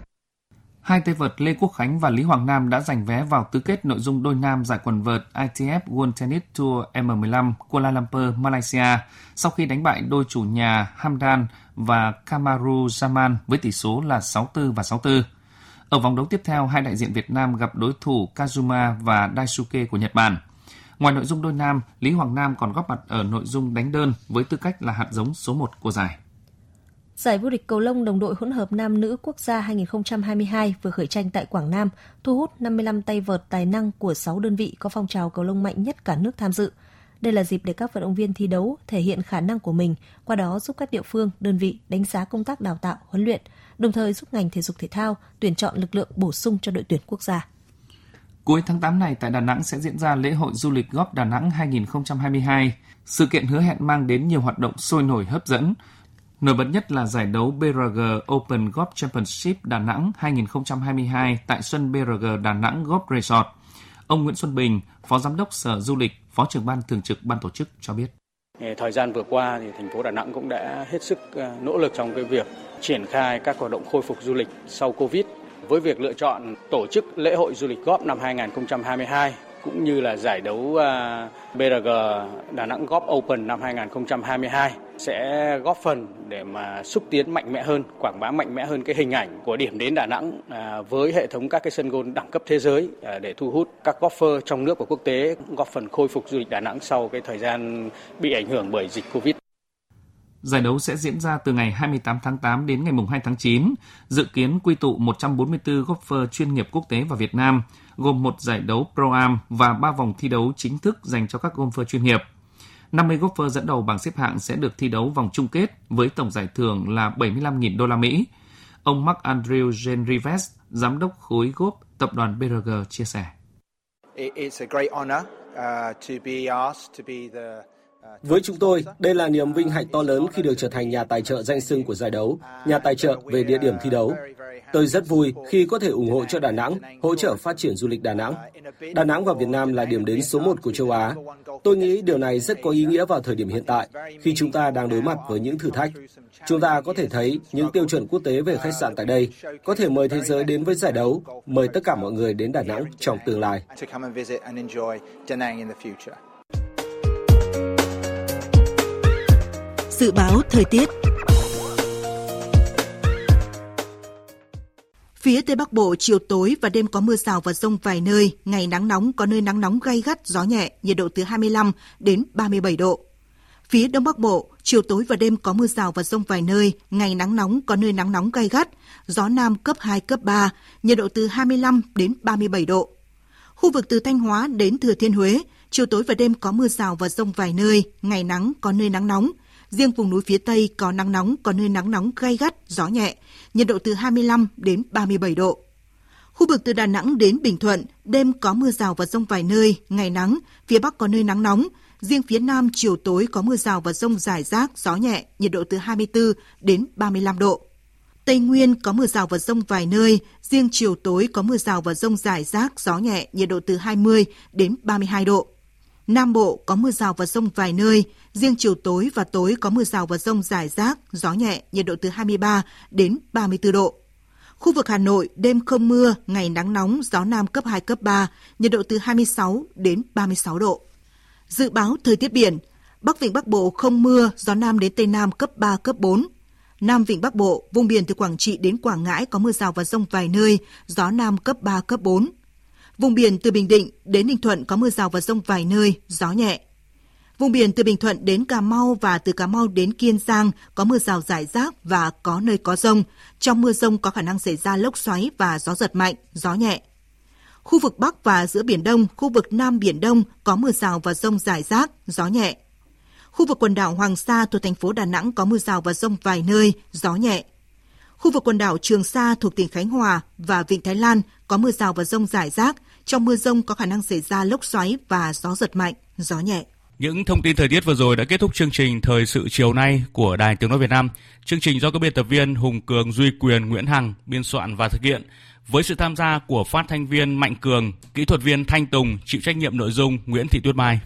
Hai tay vợt Lê Quốc Khánh và Lý Hoàng Nam đã giành vé vào tứ kết nội dung đôi nam giải quần vợt ITF World Tennis Tour M15 Kuala Lumpur, Malaysia sau khi đánh bại đôi chủ nhà Hamdan và Kamaru Zaman với tỷ số là 6-4 và 6-4. Ở vòng đấu tiếp theo, hai đại diện Việt Nam gặp đối thủ Kazuma và Daisuke của Nhật Bản. Ngoài nội dung đôi nam, Lý Hoàng Nam còn góp mặt ở nội dung đánh đơn với tư cách là hạt giống số 1 của giải. Giải vô địch cầu lông đồng đội hỗn hợp nam nữ quốc gia 2022 vừa khởi tranh tại Quảng Nam, thu hút 55 tay vợt tài năng của 6 đơn vị có phong trào cầu lông mạnh nhất cả nước tham dự. Đây là dịp để các vận động viên thi đấu thể hiện khả năng của mình, qua đó giúp các địa phương, đơn vị đánh giá công tác đào tạo, huấn luyện, đồng thời giúp ngành thể dục thể thao tuyển chọn lực lượng bổ sung cho đội tuyển quốc gia. Cuối tháng 8 này tại Đà Nẵng sẽ diễn ra lễ hội du lịch góp Đà Nẵng 2022. Sự kiện hứa hẹn mang đến nhiều hoạt động sôi nổi hấp dẫn, Nổi bật nhất là giải đấu BRG Open Golf Championship Đà Nẵng 2022 tại sân BRG Đà Nẵng Golf Resort. Ông Nguyễn Xuân Bình, Phó Giám đốc Sở Du lịch, Phó trưởng ban thường trực ban tổ chức cho biết. Thời gian vừa qua thì thành phố Đà Nẵng cũng đã hết sức ờ, nỗ lực trong cái việc triển khai các hoạt động khôi phục du lịch sau Covid với việc lựa chọn tổ chức lễ hội du lịch góp năm 2022 cũng như là giải đấu à, BRG Đà Nẵng Golf Open năm 2022 sẽ góp phần để mà xúc tiến mạnh mẽ hơn, quảng bá mạnh mẽ hơn cái hình ảnh của điểm đến Đà Nẵng à, với hệ thống các cái sân golf đẳng cấp thế giới à, để thu hút các golfer trong nước và quốc tế góp phần khôi phục du lịch Đà Nẵng sau cái thời gian bị ảnh hưởng bởi dịch Covid. Giải đấu sẽ diễn ra từ ngày 28 tháng 8 đến ngày 2 tháng 9, dự kiến quy tụ 144 golfer chuyên nghiệp quốc tế và Việt Nam, gồm một giải đấu Pro-Am và 3 vòng thi đấu chính thức dành cho các golfer chuyên nghiệp. 50 golfer dẫn đầu bảng xếp hạng sẽ được thi đấu vòng chung kết với tổng giải thưởng là 75.000 đô la Mỹ. Ông Mark Andrew Genrives, giám đốc khối golf tập đoàn BRG chia sẻ. It's a great honor uh, to be asked to be the với chúng tôi, đây là niềm vinh hạnh to lớn khi được trở thành nhà tài trợ danh sưng của giải đấu, nhà tài trợ về địa điểm thi đấu. Tôi rất vui khi có thể ủng hộ cho Đà Nẵng, hỗ trợ phát triển du lịch Đà Nẵng. Đà Nẵng và Việt Nam là điểm đến số một của châu Á. Tôi nghĩ điều này rất có ý nghĩa vào thời điểm hiện tại, khi chúng ta đang đối mặt với những thử thách. Chúng ta có thể thấy những tiêu chuẩn quốc tế về khách sạn tại đây, có thể mời thế giới đến với giải đấu, mời tất cả mọi người đến Đà Nẵng trong tương lai. Dự báo thời tiết. Phía Tây Bắc Bộ chiều tối và đêm có mưa rào và rông vài nơi, ngày nắng nóng có nơi nắng nóng gay gắt, gió nhẹ, nhiệt độ từ 25 đến 37 độ. Phía Đông Bắc Bộ, chiều tối và đêm có mưa rào và rông vài nơi, ngày nắng nóng có nơi nắng nóng gay gắt, gió Nam cấp 2, cấp 3, nhiệt độ từ 25 đến 37 độ. Khu vực từ Thanh Hóa đến Thừa Thiên Huế, chiều tối và đêm có mưa rào và rông vài nơi, ngày nắng có nơi nắng nóng, Riêng vùng núi phía Tây có nắng nóng, có nơi nắng nóng gay gắt, gió nhẹ, nhiệt độ từ 25 đến 37 độ. Khu vực từ Đà Nẵng đến Bình Thuận, đêm có mưa rào và rông vài nơi, ngày nắng, phía Bắc có nơi nắng nóng, riêng phía Nam chiều tối có mưa rào và rông rải rác, gió nhẹ, nhiệt độ từ 24 đến 35 độ. Tây Nguyên có mưa rào và rông vài nơi, riêng chiều tối có mưa rào và rông rải rác, gió nhẹ, nhiệt độ từ 20 đến 32 độ. Nam Bộ có mưa rào và rông vài nơi, riêng chiều tối và tối có mưa rào và rông rải rác, gió nhẹ, nhiệt độ từ 23 đến 34 độ. Khu vực Hà Nội đêm không mưa, ngày nắng nóng, gió Nam cấp 2, cấp 3, nhiệt độ từ 26 đến 36 độ. Dự báo thời tiết biển, Bắc Vịnh Bắc Bộ không mưa, gió Nam đến Tây Nam cấp 3, cấp 4. Nam Vịnh Bắc Bộ, vùng biển từ Quảng Trị đến Quảng Ngãi có mưa rào và rông vài nơi, gió Nam cấp 3, cấp 4. Vùng biển từ Bình Định đến Ninh Thuận có mưa rào và rông vài nơi, gió nhẹ. Vùng biển từ Bình Thuận đến Cà Mau và từ Cà Mau đến Kiên Giang có mưa rào rải rác và có nơi có rông. Trong mưa rông có khả năng xảy ra lốc xoáy và gió giật mạnh, gió nhẹ. Khu vực Bắc và giữa Biển Đông, khu vực Nam Biển Đông có mưa rào và rông rải rác, gió nhẹ. Khu vực quần đảo Hoàng Sa thuộc thành phố Đà Nẵng có mưa rào và rông vài nơi, gió nhẹ. Khu vực quần đảo Trường Sa thuộc tỉnh Khánh Hòa và Vịnh Thái Lan có mưa rào và rông rải rác. Trong mưa rông có khả năng xảy ra lốc xoáy và gió giật mạnh, gió nhẹ. Những thông tin thời tiết vừa rồi đã kết thúc chương trình Thời sự chiều nay của Đài Tiếng Nói Việt Nam. Chương trình do các biên tập viên Hùng Cường, Duy Quyền, Nguyễn Hằng biên soạn và thực hiện với sự tham gia của phát thanh viên Mạnh Cường, kỹ thuật viên Thanh Tùng, chịu trách nhiệm nội dung Nguyễn Thị Tuyết Mai.